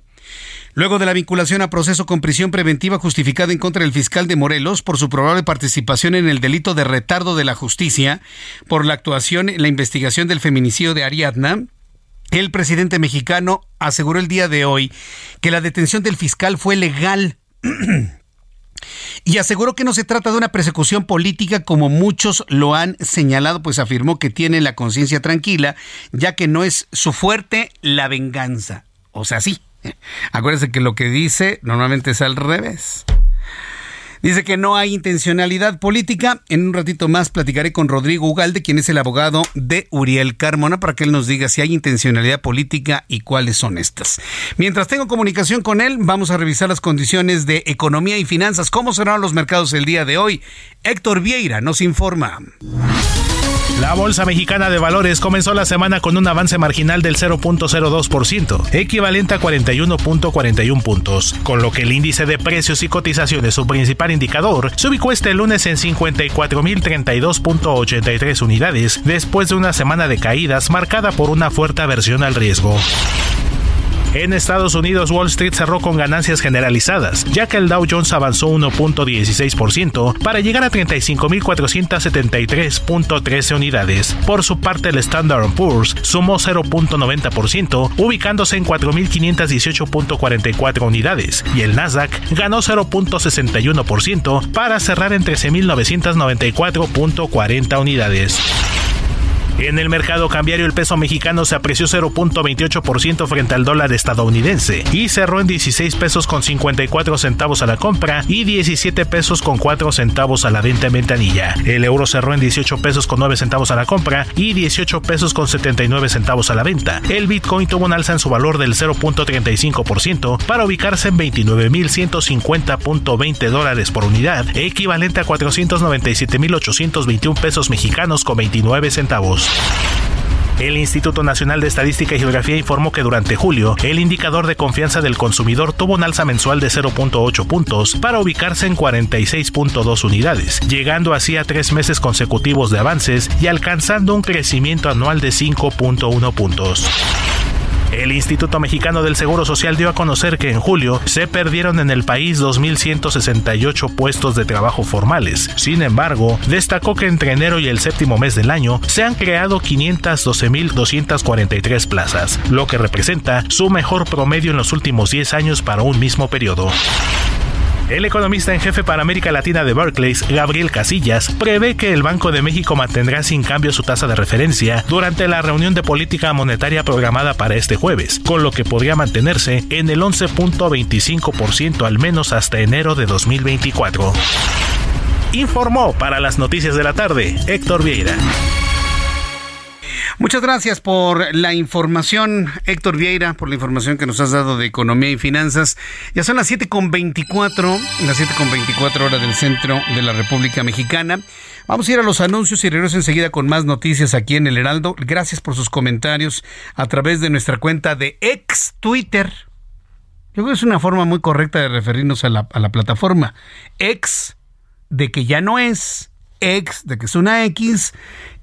Luego de la vinculación a proceso con prisión preventiva justificada en contra del fiscal de Morelos por su probable participación en el delito de retardo de la justicia por la actuación en la investigación del feminicidio de Ariadna, el presidente mexicano aseguró el día de hoy que la detención del fiscal fue legal. *clears throat* Y aseguró que no se trata de una persecución política como muchos lo han señalado, pues afirmó que tiene la conciencia tranquila, ya que no es su fuerte la venganza. O sea, sí. *laughs* Acuérdense que lo que dice normalmente es al revés. Dice que no hay intencionalidad política. En un ratito más platicaré con Rodrigo Ugalde, quien es el abogado de Uriel Carmona, para que él nos diga si hay intencionalidad política y cuáles son estas. Mientras tengo comunicación con él, vamos a revisar las condiciones de economía y finanzas. ¿Cómo serán los mercados el día de hoy? Héctor Vieira nos informa. La Bolsa Mexicana de Valores comenzó la semana con un avance marginal del 0.02%, equivalente a 41.41 puntos, con lo que el índice de precios y cotizaciones, su principal indicador, se ubicó este lunes en 54.032.83 unidades, después de una semana de caídas marcada por una fuerte aversión al riesgo. En Estados Unidos, Wall Street cerró con ganancias generalizadas, ya que el Dow Jones avanzó 1.16% para llegar a 35.473.13 unidades. Por su parte, el Standard Poor's sumó 0.90%, ubicándose en 4.518.44 unidades, y el Nasdaq ganó 0.61% para cerrar en 13.994.40 unidades. En el mercado cambiario el peso mexicano se apreció 0.28% frente al dólar estadounidense y cerró en 16 pesos con 54 centavos a la compra y 17 pesos con 4 centavos a la venta en ventanilla. El euro cerró en 18 pesos con 9 centavos a la compra y 18 pesos con 79 centavos a la venta. El Bitcoin tuvo un alza en su valor del 0.35% para ubicarse en 29.150.20 dólares por unidad, equivalente a 497.821 pesos mexicanos con 29 centavos. El Instituto Nacional de Estadística y Geografía informó que durante julio el indicador de confianza del consumidor tuvo un alza mensual de 0.8 puntos para ubicarse en 46.2 unidades, llegando así a tres meses consecutivos de avances y alcanzando un crecimiento anual de 5.1 puntos. El Instituto Mexicano del Seguro Social dio a conocer que en julio se perdieron en el país 2.168 puestos de trabajo formales. Sin embargo, destacó que entre enero y el séptimo mes del año se han creado 512.243 plazas, lo que representa su mejor promedio en los últimos 10 años para un mismo periodo. El economista en jefe para América Latina de Barclays, Gabriel Casillas, prevé que el Banco de México mantendrá sin cambio su tasa de referencia durante la reunión de política monetaria programada para este jueves, con lo que podría mantenerse en el 11.25% al menos hasta enero de 2024. Informó para las noticias de la tarde Héctor Vieira. Muchas gracias por la información, Héctor Vieira, por la información que nos has dado de economía y finanzas. Ya son las 7.24, las 7.24 horas del centro de la República Mexicana. Vamos a ir a los anuncios y regreso enseguida con más noticias aquí en El Heraldo. Gracias por sus comentarios a través de nuestra cuenta de ex Twitter. Yo creo que es una forma muy correcta de referirnos a la, a la plataforma. Ex de que ya no es, ex de que es una X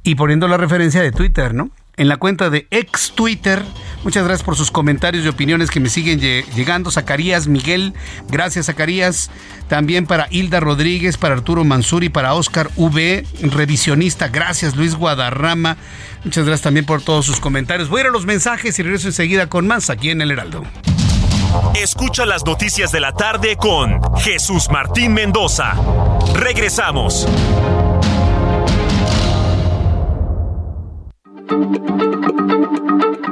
y poniendo la referencia de Twitter, ¿no? En la cuenta de ex Twitter. Muchas gracias por sus comentarios y opiniones que me siguen llegando. Zacarías Miguel, gracias Zacarías. También para Hilda Rodríguez, para Arturo Mansuri, para Oscar V, revisionista. Gracias Luis Guadarrama. Muchas gracias también por todos sus comentarios. Voy a los mensajes y regreso enseguida con más aquí en El Heraldo. Escucha las noticias de la tarde con Jesús Martín Mendoza. Regresamos.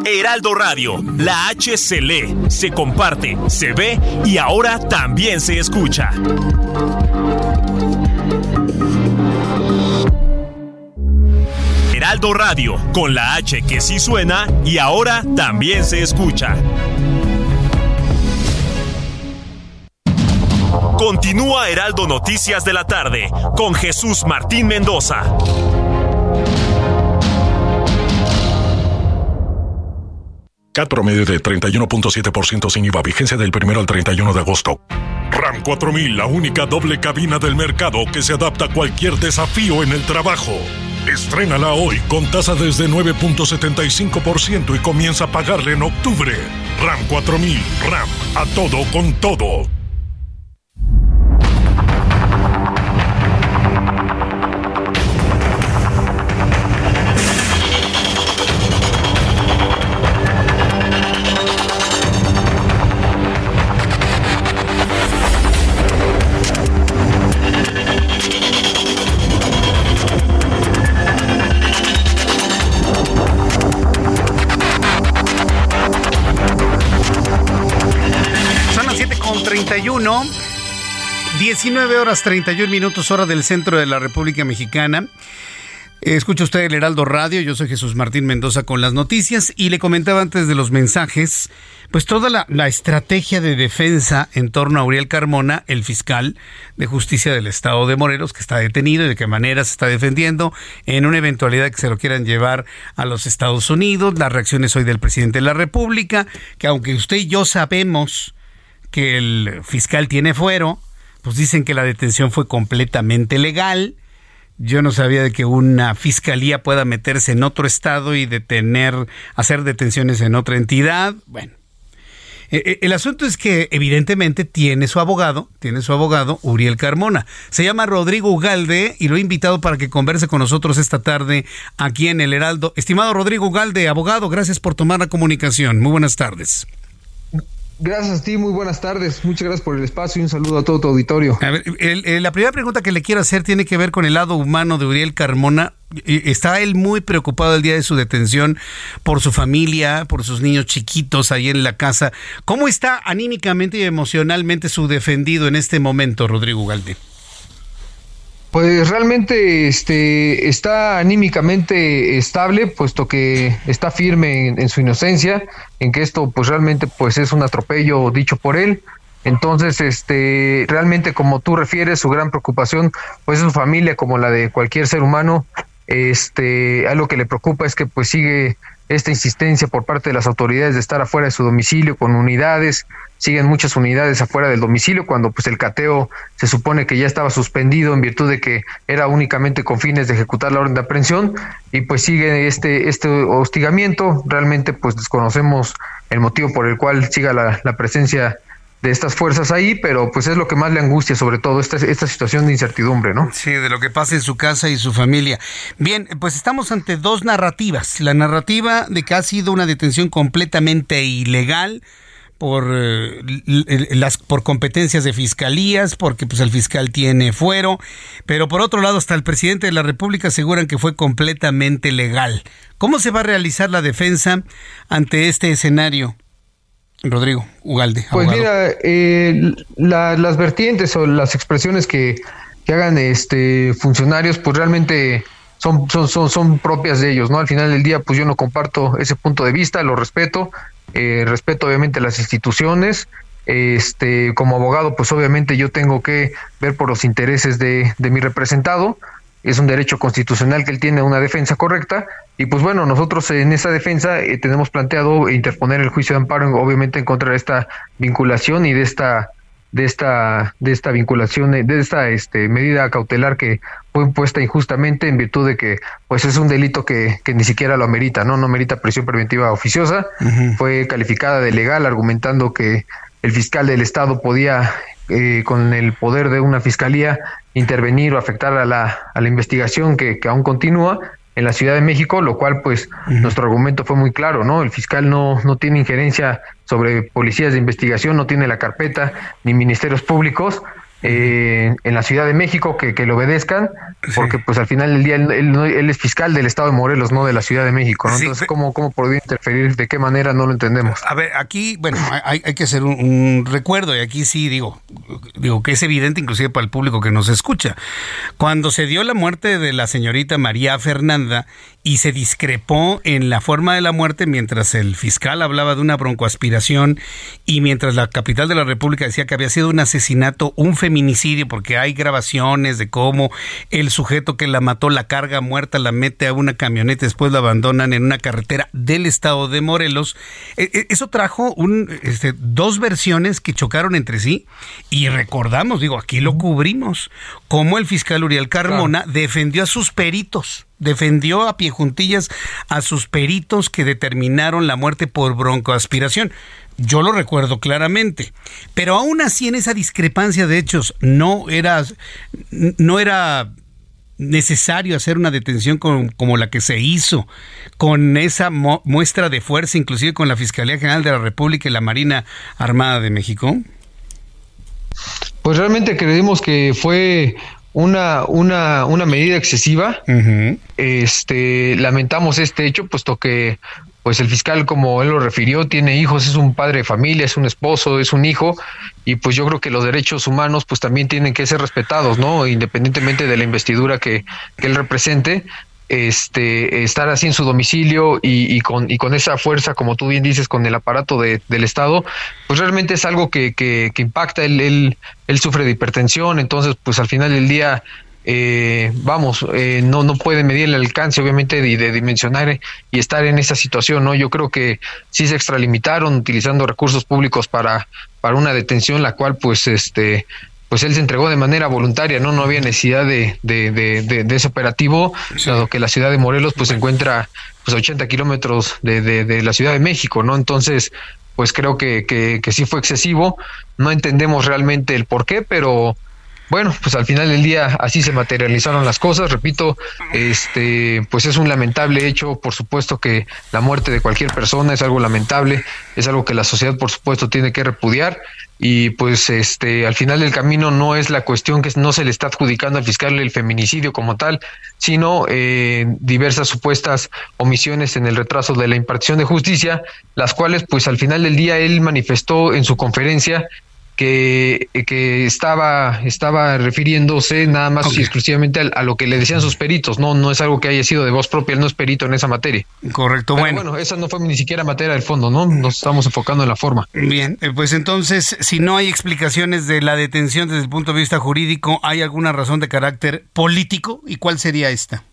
Heraldo Radio, la H se lee, se comparte, se ve y ahora también se escucha. Heraldo Radio, con la H que sí suena y ahora también se escucha. Continúa Heraldo Noticias de la tarde con Jesús Martín Mendoza. CAT promedio de 31.7% sin IVA, vigencia del 1 al 31 de agosto. RAM 4000, la única doble cabina del mercado que se adapta a cualquier desafío en el trabajo. Estrénala hoy con tasa desde 9.75% y comienza a pagarle en octubre. RAM 4000, RAM, a todo con todo. 19 horas 31 minutos hora del centro de la República Mexicana. Escucha usted el Heraldo Radio, yo soy Jesús Martín Mendoza con las noticias y le comentaba antes de los mensajes, pues toda la, la, estrategia de defensa en torno a Uriel Carmona, el fiscal de justicia del estado de Morelos, que está detenido y de qué manera se está defendiendo en una eventualidad que se lo quieran llevar a los Estados Unidos, las reacciones hoy del presidente de la República, que aunque usted y yo sabemos que el fiscal tiene fuero, pues dicen que la detención fue completamente legal. Yo no sabía de que una fiscalía pueda meterse en otro estado y detener, hacer detenciones en otra entidad. Bueno. Eh, eh, el asunto es que evidentemente tiene su abogado, tiene su abogado, Uriel Carmona. Se llama Rodrigo Ugalde y lo he invitado para que converse con nosotros esta tarde aquí en el Heraldo. Estimado Rodrigo Ugalde, abogado, gracias por tomar la comunicación. Muy buenas tardes. Gracias a ti, muy buenas tardes. Muchas gracias por el espacio y un saludo a todo tu auditorio. A ver, la primera pregunta que le quiero hacer tiene que ver con el lado humano de Uriel Carmona. Está él muy preocupado el día de su detención por su familia, por sus niños chiquitos ahí en la casa. ¿Cómo está anímicamente y emocionalmente su defendido en este momento, Rodrigo Galde? Pues realmente este, está anímicamente estable, puesto que está firme en, su inocencia, en que esto pues realmente pues es un atropello dicho por él. Entonces, este, realmente como tú refieres, su gran preocupación pues es su familia como la de cualquier ser humano. Este, algo que le preocupa es que pues sigue esta insistencia por parte de las autoridades de estar afuera de su domicilio con unidades, siguen muchas unidades afuera del domicilio cuando pues el cateo se supone que ya estaba suspendido en virtud de que era únicamente con fines de ejecutar la orden de aprehensión y pues sigue este este hostigamiento. Realmente pues desconocemos el motivo por el cual siga la, la presencia de estas fuerzas ahí, pero pues es lo que más le angustia, sobre todo esta, esta situación de incertidumbre, ¿no? Sí, de lo que pasa en su casa y su familia. Bien, pues estamos ante dos narrativas. La narrativa de que ha sido una detención completamente ilegal, por eh, las por competencias de fiscalías, porque pues el fiscal tiene fuero, pero por otro lado hasta el presidente de la República aseguran que fue completamente legal. ¿Cómo se va a realizar la defensa ante este escenario? Rodrigo Ugalde. Pues mira, eh, las vertientes o las expresiones que, que hagan este funcionarios, pues realmente son, son, son, son propias de ellos, ¿no? Al final del día, pues yo no comparto ese punto de vista, lo respeto, eh, respeto obviamente las instituciones, este, como abogado, pues obviamente yo tengo que ver por los intereses de, de mi representado, es un derecho constitucional que él tiene una defensa correcta, y pues bueno, nosotros en esa defensa eh, tenemos planteado interponer el juicio de amparo, obviamente en contra de esta vinculación y de esta de esta de esta vinculación de esta este medida cautelar que fue impuesta injustamente en virtud de que pues es un delito que, que ni siquiera lo amerita no no merita prisión preventiva oficiosa. Fue calificada de legal argumentando que el fiscal del estado podía eh, con el poder de una fiscalía intervenir o afectar a la, a la investigación que, que aún continúa en la Ciudad de México, lo cual pues nuestro argumento fue muy claro, ¿no? El fiscal no, no tiene injerencia sobre policías de investigación, no tiene la carpeta ni ministerios públicos, eh, en la Ciudad de México que, que le obedezcan, porque pues al final del día él, él, es fiscal del Estado de Morelos, no de la Ciudad de México. ¿no? Entonces, ¿cómo, ¿cómo podría interferir? ¿De qué manera? No lo entendemos. A ver, aquí, bueno, hay, hay que hacer un, recuerdo y aquí sí digo, digo que es evidente inclusive para el público que nos escucha. Cuando se dio la muerte de la señorita María Fernanda y se discrepó en la forma de la muerte mientras el fiscal hablaba de una broncoaspiración y mientras la capital de la República decía que había sido un asesinato, un feminicidio, porque hay grabaciones de cómo el sujeto que la mató la carga muerta, la mete a una camioneta, después la abandonan en una carretera del estado de Morelos. E, e, eso trajo un, este, dos versiones que chocaron entre sí y recordamos, digo, aquí lo cubrimos, cómo el fiscal Uriel Carmona defendió a sus peritos defendió a pie juntillas a sus peritos que determinaron la muerte por broncoaspiración. Yo lo recuerdo claramente. Pero aún así en esa discrepancia de hechos no era, no era necesario hacer una detención como la que se hizo, con esa muestra de fuerza, inclusive con la Fiscalía General de la República y la Marina Armada de México? Pues realmente creemos que fue una, una, una medida excesiva. Este, lamentamos este hecho, puesto que pues el fiscal, como él lo refirió, tiene hijos, es un padre de familia, es un esposo, es un hijo, y pues yo creo que los derechos humanos pues también tienen que ser respetados, ¿no? Independientemente de la investidura que, que él represente, este, estar así en su domicilio y, y, con, y con esa fuerza, como tú bien dices, con el aparato de, del Estado, pues realmente es algo que, que, que impacta, él, él, él, sufre de hipertensión, entonces pues al final del día, eh, vamos, eh, no, no puede medir el alcance obviamente de, de, dimensionar y estar en esa situación, ¿no? Yo creo que sí se extralimitaron utilizando recursos públicos para, para una detención, la cual pues este pues él se entregó de manera voluntaria, ¿no? No había necesidad de, de, de, de ese operativo, dado que la ciudad de Morelos pues se encuentra pues a 80 kilómetros de, de, la Ciudad de México, ¿no? Entonces, pues creo que, que, que sí fue excesivo. No entendemos realmente el por qué, pero bueno, pues al final del día así se materializaron las cosas. Repito, este, pues es un lamentable hecho. Por supuesto que la muerte de cualquier persona es algo lamentable, es algo que la sociedad, por supuesto, tiene que repudiar. Y pues, este, al final del camino no es la cuestión que no se le está adjudicando al fiscal el feminicidio como tal, sino eh, diversas supuestas omisiones en el retraso de la impartición de justicia, las cuales, pues, al final del día él manifestó en su conferencia que, que estaba, estaba refiriéndose nada más y exclusivamente a, lo que le decían sus peritos, no, no es algo que haya sido de voz propia, él no es perito en esa materia. Correcto, bueno. Bueno, esa no fue ni siquiera materia del fondo, ¿no? Nos estamos enfocando en la forma. Bien, eh, pues entonces, si no hay explicaciones de la detención desde el punto de vista jurídico, ¿hay alguna razón de carácter político? ¿Y cuál sería esta?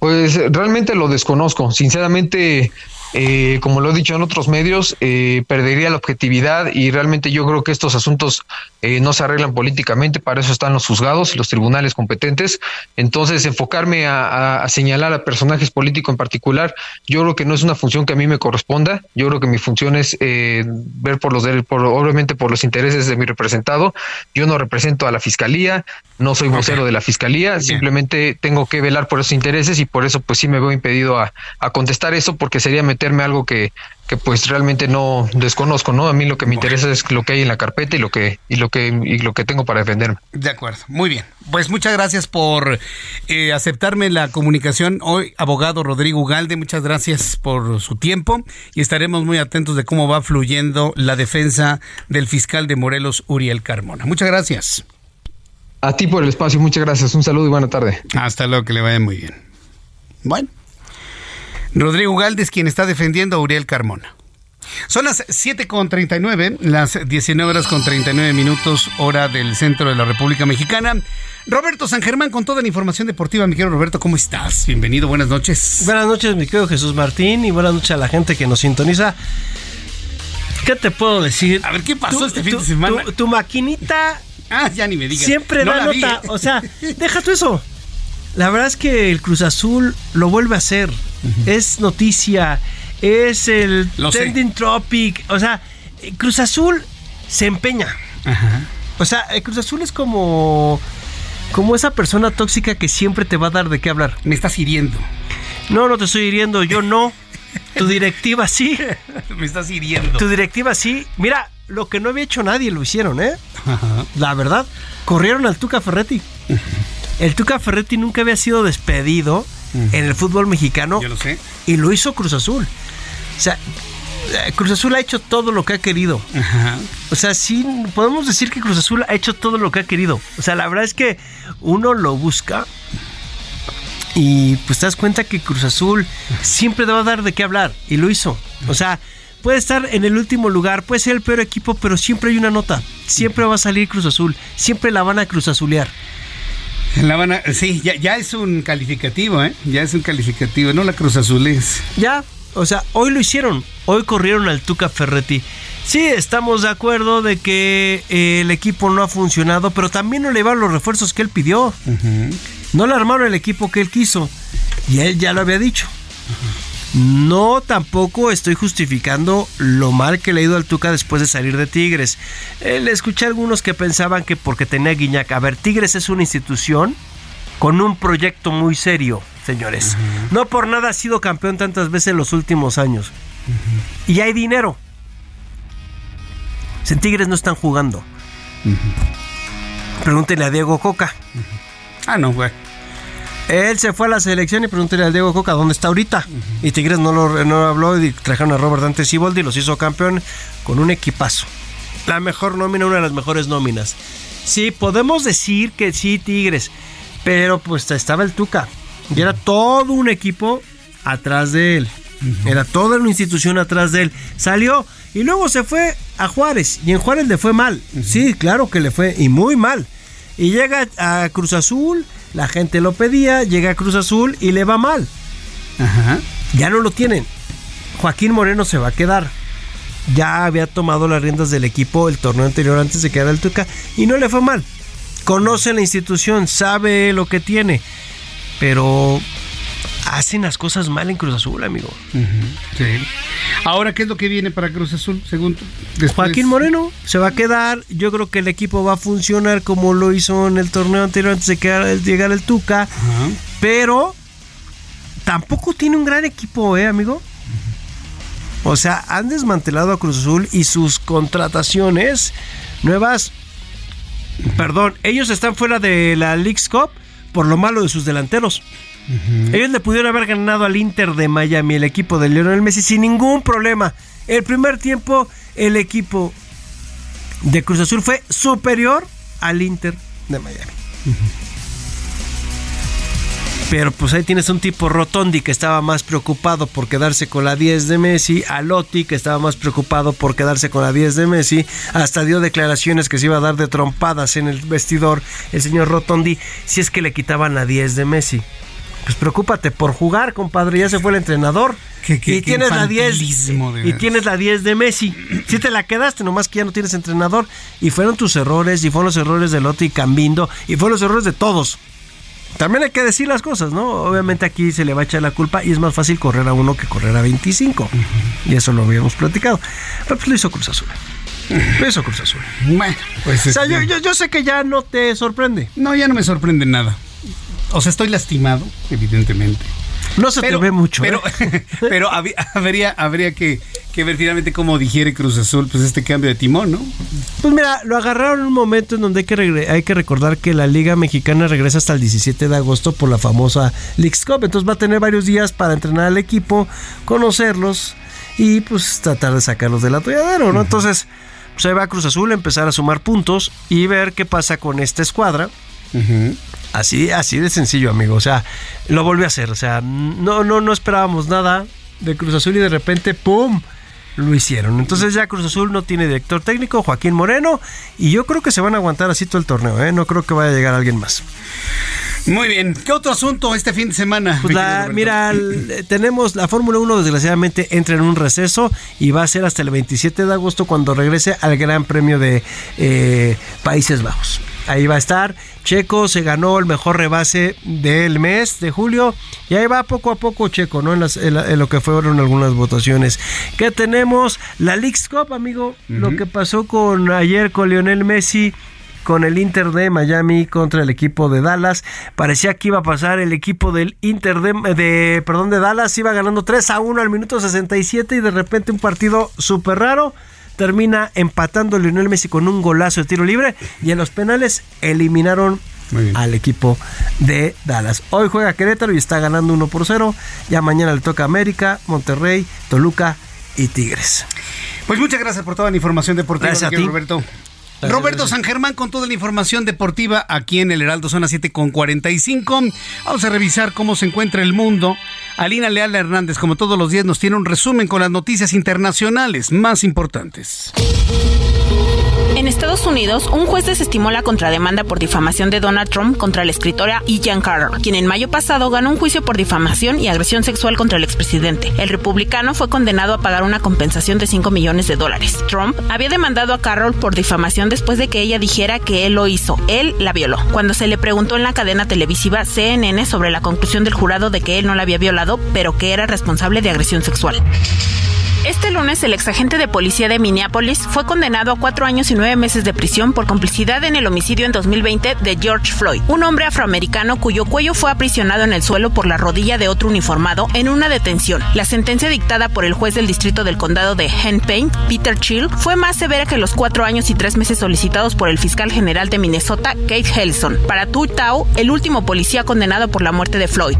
Pues realmente lo desconozco. Sinceramente, eh, como lo he dicho en otros medios, eh, perdería la objetividad y realmente yo creo que estos asuntos eh, no se arreglan políticamente, para eso están los juzgados y los tribunales competentes. Entonces, enfocarme a, señalar a personajes políticos en particular, yo creo que no es una función que a mí me corresponda. Yo creo que mi función es ver por los, por, obviamente por los intereses de mi representado. Yo no represento a la fiscalía, no soy vocero de la fiscalía, simplemente tengo que velar por esos intereses y por eso pues sí me veo impedido a, a contestar eso porque sería meterme algo que, que pues realmente no desconozco, ¿no? A mí lo que me interesa es lo que hay en la carpeta y lo que y lo que y lo que tengo para defenderme. De acuerdo, muy bien. Pues muchas gracias por eh, aceptarme la comunicación hoy, abogado Rodrigo Galde. Muchas gracias por su tiempo y estaremos muy atentos de cómo va fluyendo la defensa del fiscal de Morelos, Uriel Carmona. Muchas gracias. A ti por el espacio, muchas gracias. Un saludo y buena tarde. Hasta luego, que le vaya muy bien. Bueno. Rodrigo Galdes, quien está defendiendo a Uriel Carmona. Son las 7.39, las 19 horas con 39 minutos, hora del centro de la República Mexicana. Roberto San Germán con toda la información deportiva. Mi querido Roberto, ¿cómo estás? Bienvenido, buenas noches. Buenas noches, mi querido Jesús Martín, y buenas noches a la gente que nos sintoniza. ¿Qué te puedo decir? A ver, ¿qué pasó este fin de semana? Tu, maquinita. Ah, ya ni me digas. Siempre da nota. O sea, deja tú eso. La verdad es que el Cruz Azul lo vuelve a hacer. Es noticia, es el trending topic. O sea, Cruz Azul se empeña. O sea, el Cruz Azul es como como esa persona tóxica que siempre te va a dar de qué hablar. Me estás hiriendo. No, no te estoy hiriendo, yo no. Tu directiva sí. *laughs* Me estás hiriendo. Tu directiva sí. Mira, lo que no había hecho nadie lo hicieron, ¿eh? La verdad, corrieron al Tuca Ferretti. El Tuca Ferretti nunca había sido despedido en el fútbol mexicano. Yo lo sé. Y lo hizo Cruz Azul. O sea, eh, Cruz Azul ha hecho todo lo que ha querido. O sea, sí, podemos decir que Cruz Azul ha hecho todo lo que ha querido. O sea, la verdad es que uno lo busca y pues te das cuenta que Cruz Azul siempre te va a dar de qué hablar y lo hizo. O sea, puede estar en el último lugar, puede ser el peor equipo, pero siempre hay una nota. Siempre va a salir Cruz Azul, siempre la van a Cruz Azulear. *laughs* La van sí, ya, ya, es un calificativo, ¿eh? Ya es un calificativo, no la Cruz Azul es. Ya, o sea, hoy lo hicieron, hoy corrieron al Tuca Ferretti. Sí, estamos de acuerdo de que eh, el equipo no ha funcionado, pero también no le van los refuerzos que él pidió. No le armaron el equipo que él quiso. Y él ya lo había dicho. No, tampoco estoy justificando lo mal que le ha ido al Tuca después de salir de Tigres. Eh, le escuché a algunos que pensaban que porque tenía Guiñac. A ver, Tigres es una institución con un proyecto muy serio, señores. No por nada ha sido campeón tantas veces en los últimos años. Y hay dinero. En Tigres no están jugando. Pregúntenle a Diego Coca. Ah, no, güey. Él se fue a la selección y pregúntele al Diego Coca dónde está ahorita. Y Tigres no lo no habló y trajeron a Robert Dante Siboldi y los hizo campeón con un equipazo. La mejor nómina, una de las mejores nóminas. Sí, podemos decir que sí, Tigres. Pero pues estaba el Tuca. Y era todo un equipo atrás de él. Era toda una institución atrás de él. Salió y luego se fue a Juárez. Y en Juárez le fue mal. Sí, claro que le fue. Y muy mal. Y llega a Cruz Azul la gente lo pedía, llega a Cruz Azul y le va mal. Ya no lo tienen. Joaquín Moreno se va a quedar. Ya había tomado las riendas del equipo el torneo anterior antes de quedar el Tuca y no le fue mal. Conoce la institución, sabe lo que tiene. Pero hacen las cosas mal en Cruz Azul, amigo. Sí. Ahora, ¿qué es lo que viene para Cruz Azul, según? Después- Joaquín Moreno se va a quedar. Yo creo que el equipo va a funcionar como lo hizo en el torneo anterior antes de que llegara el Tuca. Pero tampoco tiene un gran equipo, ¿eh, amigo? O sea, han desmantelado a Cruz Azul y sus contrataciones nuevas. Perdón, ellos están fuera de la League's Cup por lo malo de sus delanteros. Ellos le pudieron haber ganado al Inter de Miami, el equipo de Lionel Messi, sin ningún problema. El primer tiempo, el equipo de Cruz Azul fue superior al Inter de Miami. Pero pues ahí tienes un tipo Rotondi que estaba más preocupado por quedarse con la 10 de Messi, a Lotti que estaba más preocupado por quedarse con la 10 de Messi, hasta dio declaraciones que se iba a dar de trompadas en el vestidor el señor Rotondi si es que le quitaban la 10 de Messi. Pues preocúpate por jugar, compadre, ya se fue el entrenador. Qué- qué- y qué tienes la 10 infantilismo, de y tienes la 10 de Messi. Si te la quedaste, nomás que ya no tienes entrenador y fueron tus errores y fueron los errores de Lotti y Cambindo y fueron los errores de todos. También hay que decir las cosas, ¿no? Obviamente aquí se le va a echar la culpa y es más fácil correr a uno que correr a 25. Y eso lo habíamos platicado. Pero pues lo hizo Cruz Azul. Lo hizo Cruz Azul. Bueno, pues. O sea, este, yo, yo- yo sé que ya no te sorprende. No, ya no me sorprende nada. O sea, estoy lastimado, evidentemente. No se te ve mucho, Pero, ¿eh? *laughs* pero habría, habría que, que ver finalmente cómo digiere Cruz Azul pues este cambio de timón, ¿no? Pues mira, lo agarraron en un momento en donde hay que, regre- hay que recordar que la Liga Mexicana regresa hasta el 17 de agosto por la famosa Leagues Cup. Entonces va a tener varios días para entrenar al equipo, conocerlos y pues tratar de sacarlos del atolladero, ¿no? Entonces, pues ahí va Cruz Azul a empezar a sumar puntos y ver qué pasa con esta escuadra. Así, así de sencillo, amigo. O sea, lo volvió a hacer. O sea, no, no, no esperábamos nada de Cruz Azul y de repente, ¡pum! Lo hicieron. Entonces ya Cruz Azul no tiene director técnico, Joaquín Moreno, y yo creo que se van a aguantar así todo el torneo, ¿eh? No creo que vaya a llegar alguien más. Muy bien. ¿Qué otro asunto este fin de semana? Pues la- mira, el- tenemos la Fórmula 1 desgraciadamente entra en un receso y va a ser hasta el 27 de agosto cuando regrese al Gran Premio de eh, Países Bajos. Ahí va a estar. Checo se ganó el mejor rebase del mes de julio y ahí va poco a poco Checo, ¿no? En, las- en la- en lo que fueron algunas votaciones. ¿Qué tenemos? La League's Cup, amigo. Lo que pasó con ayer con Lionel Messi con el Inter de Miami contra el equipo de Dallas. Parecía que iba a pasar el equipo del Inter de, de- perdón, de Dallas, iba ganando 3 a 1 al minuto 67 y de repente un partido súper raro. Termina empatando Lionel Messi con un golazo de tiro libre y en los penales eliminaron al equipo de Dallas. Hoy juega Querétaro y está ganando 1 por 0. Ya mañana le toca América, Monterrey, Toluca y Tigres. Pues muchas gracias por toda la información deportiva, Gracias a ti. Roberto. Roberto. San Germán con toda la información deportiva aquí en el Heraldo Zona 7 con 45. Vamos a revisar cómo se encuentra el mundo. Alina Leal Hernández, como todos los días, nos tiene un resumen con las noticias internacionales más importantes. Estados Unidos, un juez desestimó la contrademanda por difamación de Donald Trump contra la escritora E. Jean Carroll, quien en mayo pasado ganó un juicio por difamación y agresión sexual contra el expresidente. El republicano fue condenado a pagar una compensación de 5 millones de dólares. Trump había demandado a Carroll por difamación después de que ella dijera que él lo hizo. Él la violó. Cuando se le preguntó en la cadena televisiva CNN sobre la conclusión del jurado de que él no la había violado, pero que era responsable de agresión sexual. Este lunes, el exagente de policía de Minneapolis fue condenado a cuatro años y nueve meses de prisión por complicidad en el homicidio en 2020 de George Floyd, un hombre afroamericano cuyo cuello fue aprisionado en el suelo por la rodilla de otro uniformado en una detención. La sentencia dictada por el juez del distrito del condado de Hennepin, Peter Chill, fue más severa que los cuatro años y tres meses solicitados por el fiscal general de Minnesota, Kate Hellison, para Tu Tao, el último policía condenado por la muerte de Floyd.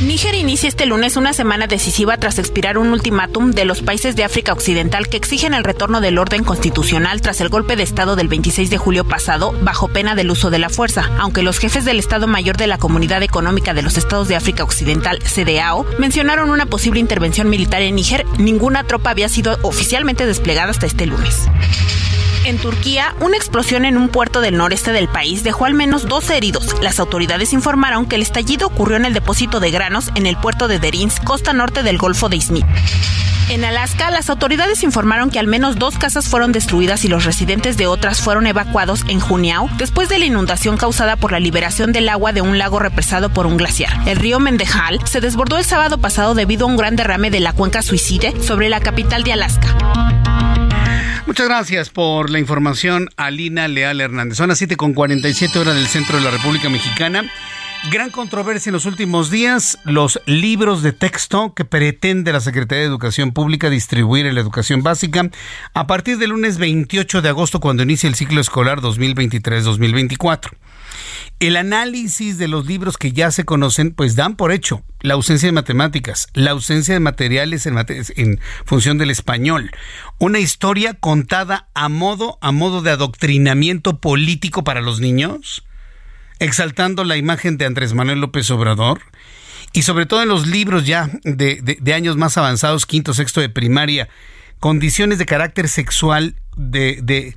Níger inicia este lunes una semana decisiva tras expirar un ultimátum de los países de África Occidental que exigen el retorno del orden constitucional tras el golpe de Estado del 26 de julio pasado, bajo pena del uso de la fuerza. Aunque los jefes del Estado Mayor de la Comunidad Económica de los Estados de África Occidental, CDAO, mencionaron una posible intervención militar en Níger, ninguna tropa había sido oficialmente desplegada hasta este lunes. En Turquía, una explosión en un puerto del noreste del país dejó al menos 12 heridos. Las autoridades informaron que el estallido ocurrió en el depósito de granos en el puerto de Derins, costa norte del Golfo de Smith. En Alaska, las autoridades informaron que al menos dos casas fueron destruidas y los residentes de otras fueron evacuados en Juniau después de la inundación causada por la liberación del agua de un lago represado por un glaciar. El río Mendejal se desbordó el sábado pasado debido a un gran derrame de la cuenca Suicide sobre la capital de Alaska. Muchas gracias por la información, Alina Leal Hernández. Son las 7 con 47 horas del centro de la República Mexicana. Gran controversia en los últimos días, los libros de texto que pretende la Secretaría de Educación Pública distribuir en la educación básica a partir del lunes 28 de agosto cuando inicia el ciclo escolar 2023-2024. El análisis de los libros que ya se conocen, pues dan por hecho la ausencia de matemáticas, la ausencia de materiales en, función del español, una historia contada a modo, a modo de adoctrinamiento político para los niños, exaltando la imagen de Andrés Manuel López Obrador y sobre todo en los libros ya de, años más avanzados, quinto, sexto de primaria, condiciones de carácter sexual de,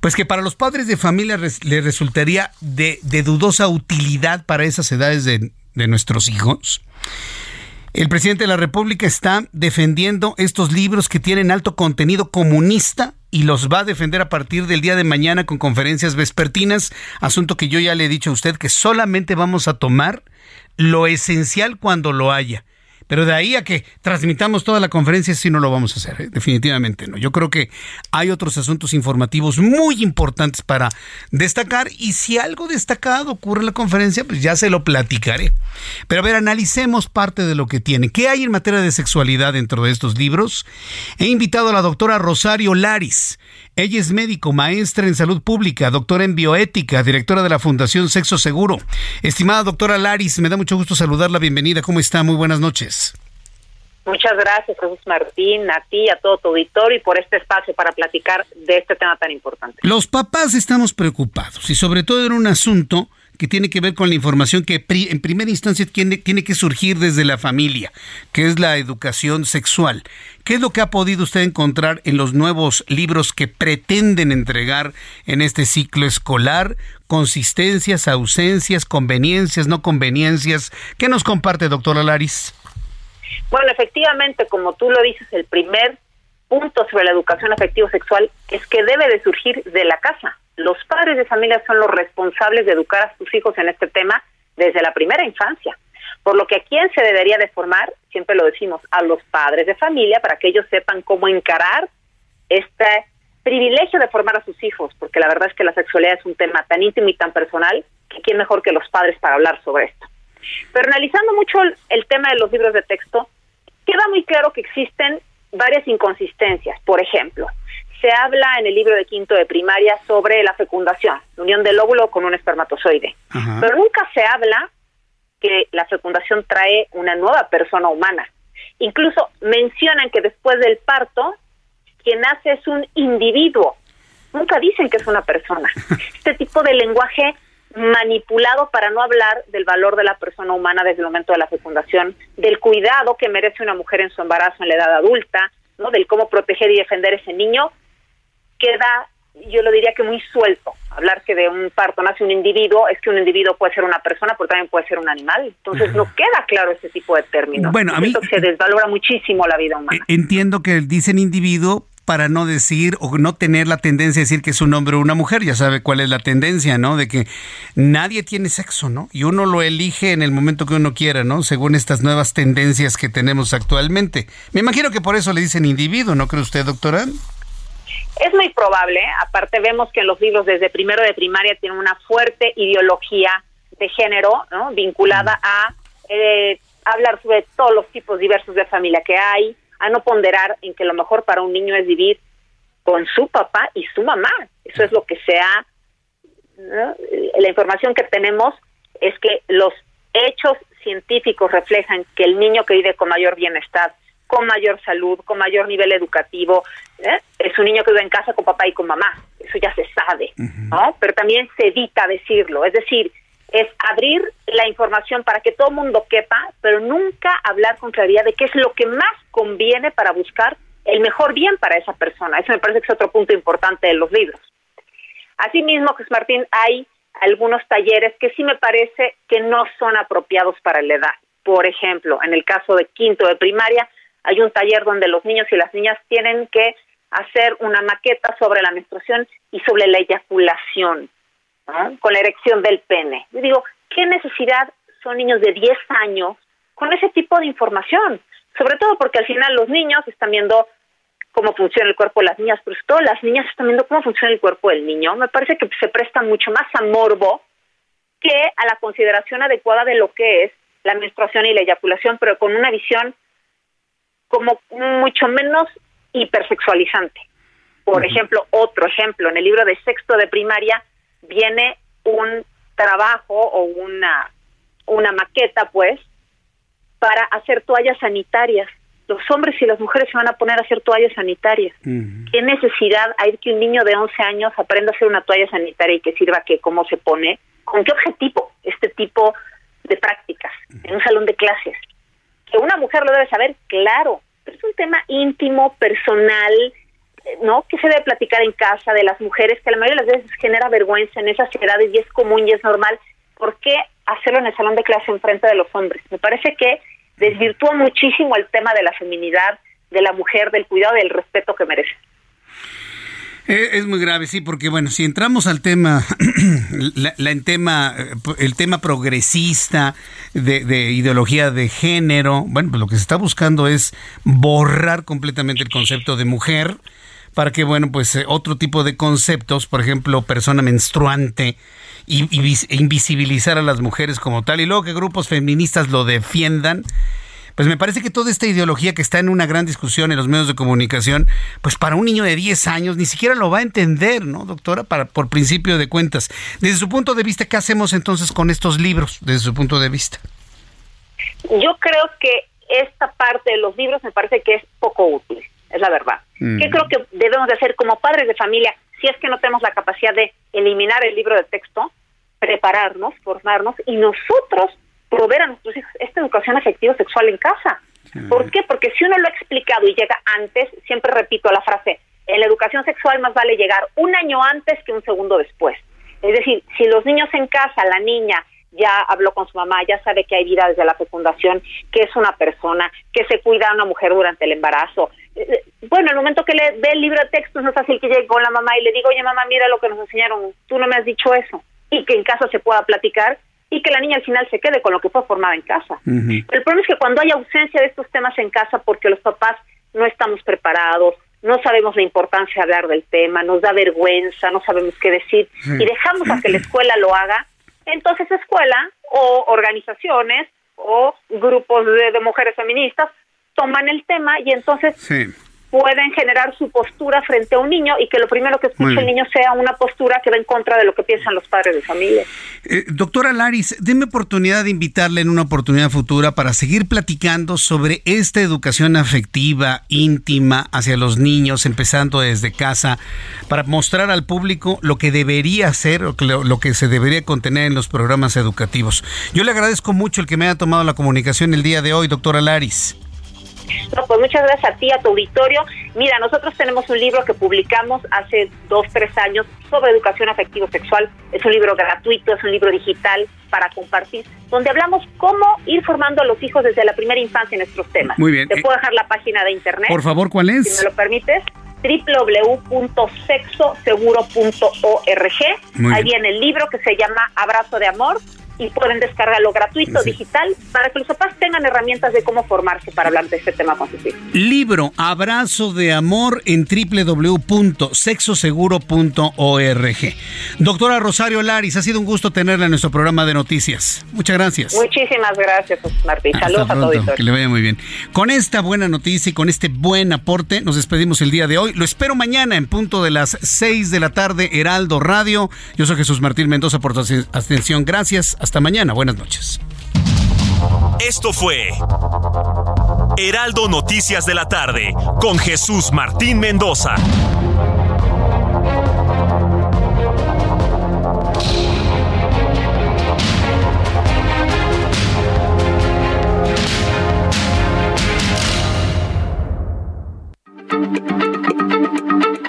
pues que para los padres de familia les resultaría de, dudosa utilidad para esas edades de, de nuestros hijos. El presidente de la República está defendiendo estos libros que tienen alto contenido comunista y los va a defender a partir del día de mañana con conferencias vespertinas, asunto que yo ya le he dicho a usted que solamente vamos a tomar lo esencial cuando lo haya. Pero de ahí a que transmitamos toda la conferencia, sí no lo vamos a hacer, ¿eh? definitivamente no. Yo creo que hay otros asuntos informativos muy importantes para destacar y si algo destacado ocurre en la conferencia, pues ya se lo platicaré. Pero a ver, analicemos parte de lo que tiene. ¿Qué hay en materia de sexualidad dentro de estos libros? He invitado a la doctora Rosario Laris. Ella es médico, maestra en salud pública, doctora en bioética, directora de la Fundación Sexo Seguro. Estimada doctora Laris, me da mucho gusto saludarla. Bienvenida. ¿Cómo está? Muy buenas noches. Muchas gracias, Jesús Martín, a ti, a todo tu auditorio y por este espacio para platicar de este tema tan importante. Los papás estamos preocupados y sobre todo en un asunto que tiene que ver con la información que en primera instancia tiene, tiene que surgir desde la familia, que es la educación sexual. ¿Qué es lo que ha podido usted encontrar en los nuevos libros que pretenden entregar en este ciclo escolar? Consistencias, ausencias, conveniencias, no conveniencias. ¿Qué nos comparte, doctora Laris? Bueno, efectivamente, como tú lo dices, el primer punto sobre la educación afectivo sexual es que debe de surgir de la casa los padres de familia son los responsables de educar a sus hijos en este tema desde la primera infancia. Por lo que a quién se debería de formar, siempre lo decimos, a los padres de familia para que ellos sepan cómo encarar este privilegio de formar a sus hijos, porque la verdad es que la sexualidad es un tema tan íntimo y tan personal que quién mejor que los padres para hablar sobre esto. Pero analizando mucho el tema de los libros de texto, queda muy claro que existen varias inconsistencias. Por ejemplo, se habla en el libro de quinto de primaria sobre la fecundación, la unión del óvulo con un espermatozoide. Pero nunca se habla que la fecundación trae una nueva persona humana. Incluso mencionan que después del parto, quien nace es un individuo. Nunca dicen que es una persona. *laughs* Este tipo de lenguaje manipulado para no hablar del valor de la persona humana desde el momento de la fecundación, del cuidado que merece una mujer en su embarazo en la edad adulta, ¿no? del cómo proteger y defender ese niño, queda, yo lo diría que muy suelto. Hablar que de un parto nace un individuo, es que un individuo puede ser una persona, pero también puede ser un animal. Entonces no queda claro ese tipo de términos. Bueno, a mí se desvalora muchísimo la vida humana. E, entiendo que dicen individuo para no decir o no tener la tendencia a decir que es un hombre o una mujer. Ya sabe cuál es la tendencia, ¿no? De que nadie tiene sexo, ¿no? Y uno lo elige en el momento que uno quiera, ¿no? Según estas nuevas tendencias que tenemos actualmente. Me imagino que por eso le dicen individuo, ¿no cree usted, doctora? Es muy probable, aparte vemos que en los libros desde primero de primaria tienen una fuerte ideología de género ¿no? vinculada a eh, hablar sobre todos los tipos diversos de familia que hay, a no ponderar en que lo mejor para un niño es vivir con su papá y su mamá. Eso es lo que sea. La información que tenemos es que los hechos científicos reflejan que el niño que vive con mayor bienestar con mayor salud, con mayor nivel educativo. ¿eh? Es un niño que vive en casa con papá y con mamá, eso ya se sabe, ¿no? Pero también se evita decirlo, es decir, es abrir la información para que todo el mundo quepa, pero nunca hablar con claridad de qué es lo que más conviene para buscar el mejor bien para esa persona. Eso me parece que es otro punto importante de los libros. Asimismo, Jesús Martín, hay algunos talleres que sí me parece que no son apropiados para la edad. Por ejemplo, en el caso de quinto de primaria, hay un taller donde los niños y las niñas tienen que hacer una maqueta sobre la menstruación y sobre la eyaculación, con la erección del pene. Yo digo, ¿qué necesidad son niños de 10 años con ese tipo de información? Sobre todo porque al final los niños están viendo cómo funciona el cuerpo de las niñas, pero sobre todo las niñas están viendo cómo funciona el cuerpo del niño. Me parece que se presta mucho más a morbo que a la consideración adecuada de lo que es la menstruación y la eyaculación, pero con una visión como mucho menos hipersexualizante. Por ejemplo, otro ejemplo, en el libro de sexto de primaria viene un trabajo o una, una maqueta, pues, para hacer toallas sanitarias. Los hombres y las mujeres se van a poner a hacer toallas sanitarias. ¿Qué necesidad hay que un niño de 11 años aprenda a hacer una toalla sanitaria y que sirva que cómo se pone? ¿Con qué objetivo este tipo de prácticas en un salón de clases? Que una mujer lo debe saber, claro, pero es un tema íntimo, personal, ¿no? Que se debe platicar en casa de las mujeres, que la mayoría de las veces genera vergüenza en esas edades y es común y es normal. ¿Por qué hacerlo en el salón de clase en frente de los hombres? Me parece que desvirtúa muchísimo el tema de la feminidad, de la mujer, del cuidado del respeto que merece. Eh, es muy grave, sí, porque bueno, si entramos al tema, *clears throat* la, en tema, el tema progresista de, de, ideología de género, bueno, pues lo que se está buscando es borrar completamente el concepto de mujer para que, bueno, pues eh, otro tipo de conceptos, por ejemplo, persona menstruante, y, invisibilizar a las mujeres como tal, y luego que grupos feministas lo defiendan pues me parece que toda esta ideología que está en una gran discusión en los medios de comunicación, pues para un niño de 10 años ni siquiera lo va a entender, ¿no, doctora? Para, por principio de cuentas. Desde su punto de vista, ¿qué hacemos entonces con estos libros, desde su punto de vista? Yo creo que esta parte de los libros me parece que es poco útil, es la verdad. Mm. ¿Qué creo que debemos de hacer como padres de familia, si es que no tenemos la capacidad de eliminar el libro de texto, prepararnos, formarnos y nosotros proveer a nuestros hijos esta educación afectiva sexual en casa. ¿Por qué? Porque si uno lo ha explicado y llega antes, siempre repito la frase, en la educación sexual más vale llegar un año antes que un segundo después. Es decir, si los niños en casa, la niña ya habló con su mamá, ya sabe que hay vida desde la fecundación, que es una persona, que se cuida a una mujer durante el embarazo. Eh, eh, bueno, el momento que le ve el libro de textos no es fácil que llegue con la mamá y le diga, oye mamá, mira lo que nos enseñaron, tú no me has dicho eso. Y que en casa se pueda platicar y que la niña al final se quede con lo que fue formada en casa. el problema es que cuando hay ausencia de estos temas en casa porque los papás no estamos preparados, no sabemos la importancia de hablar del tema, nos da vergüenza, no sabemos qué decir y dejamos a que la escuela lo haga, entonces escuela o organizaciones o grupos de, mujeres feministas toman el tema y entonces pueden generar su postura frente a un niño y que lo primero que escuche el niño sea una postura que va en contra de lo que piensan los padres de familia. Eh, doctora Laris, déme oportunidad de invitarle en una oportunidad futura para seguir platicando sobre esta educación afectiva, íntima hacia los niños, empezando desde casa, para mostrar al público lo que debería ser, lo, lo que se debería contener en los programas educativos. Yo le agradezco mucho el que me haya tomado la comunicación el día de hoy, doctora Laris. No, pues muchas gracias a ti, a tu auditorio. Mira, nosotros tenemos un libro que publicamos hace dos, tres años sobre educación afectivo-sexual. Es un libro gratuito, es un libro digital para compartir, donde hablamos cómo ir formando a los hijos desde la primera infancia en nuestros temas. Muy bien. Te puedo dejar la página de internet. Por favor, ¿cuál es? Si me lo permites www.sexoseguro.org. Ahí viene el libro que se llama Abrazo de Amor y pueden descargarlo gratuito, digital, para que los papás tengan herramientas de cómo formarse para hablar de este tema con sus hijos. Libro Abrazo de Amor en www.sexoseguro.org. Doctora Rosario Laris, ha sido un gusto tenerla en nuestro programa de noticias. Muchas gracias. Muchísimas gracias, Martín. Saludos a todos. Que le vaya muy bien. Con esta buena noticia y con este buen aporte, nos despedimos el día de hoy. Lo espero mañana en punto de las 6 de la tarde, Heraldo Radio. Yo soy Jesús Martín Mendoza por tu atención. Gracias. Hasta mañana, buenas noches. Esto fue Heraldo Noticias de la tarde con Jesús Martín Mendoza.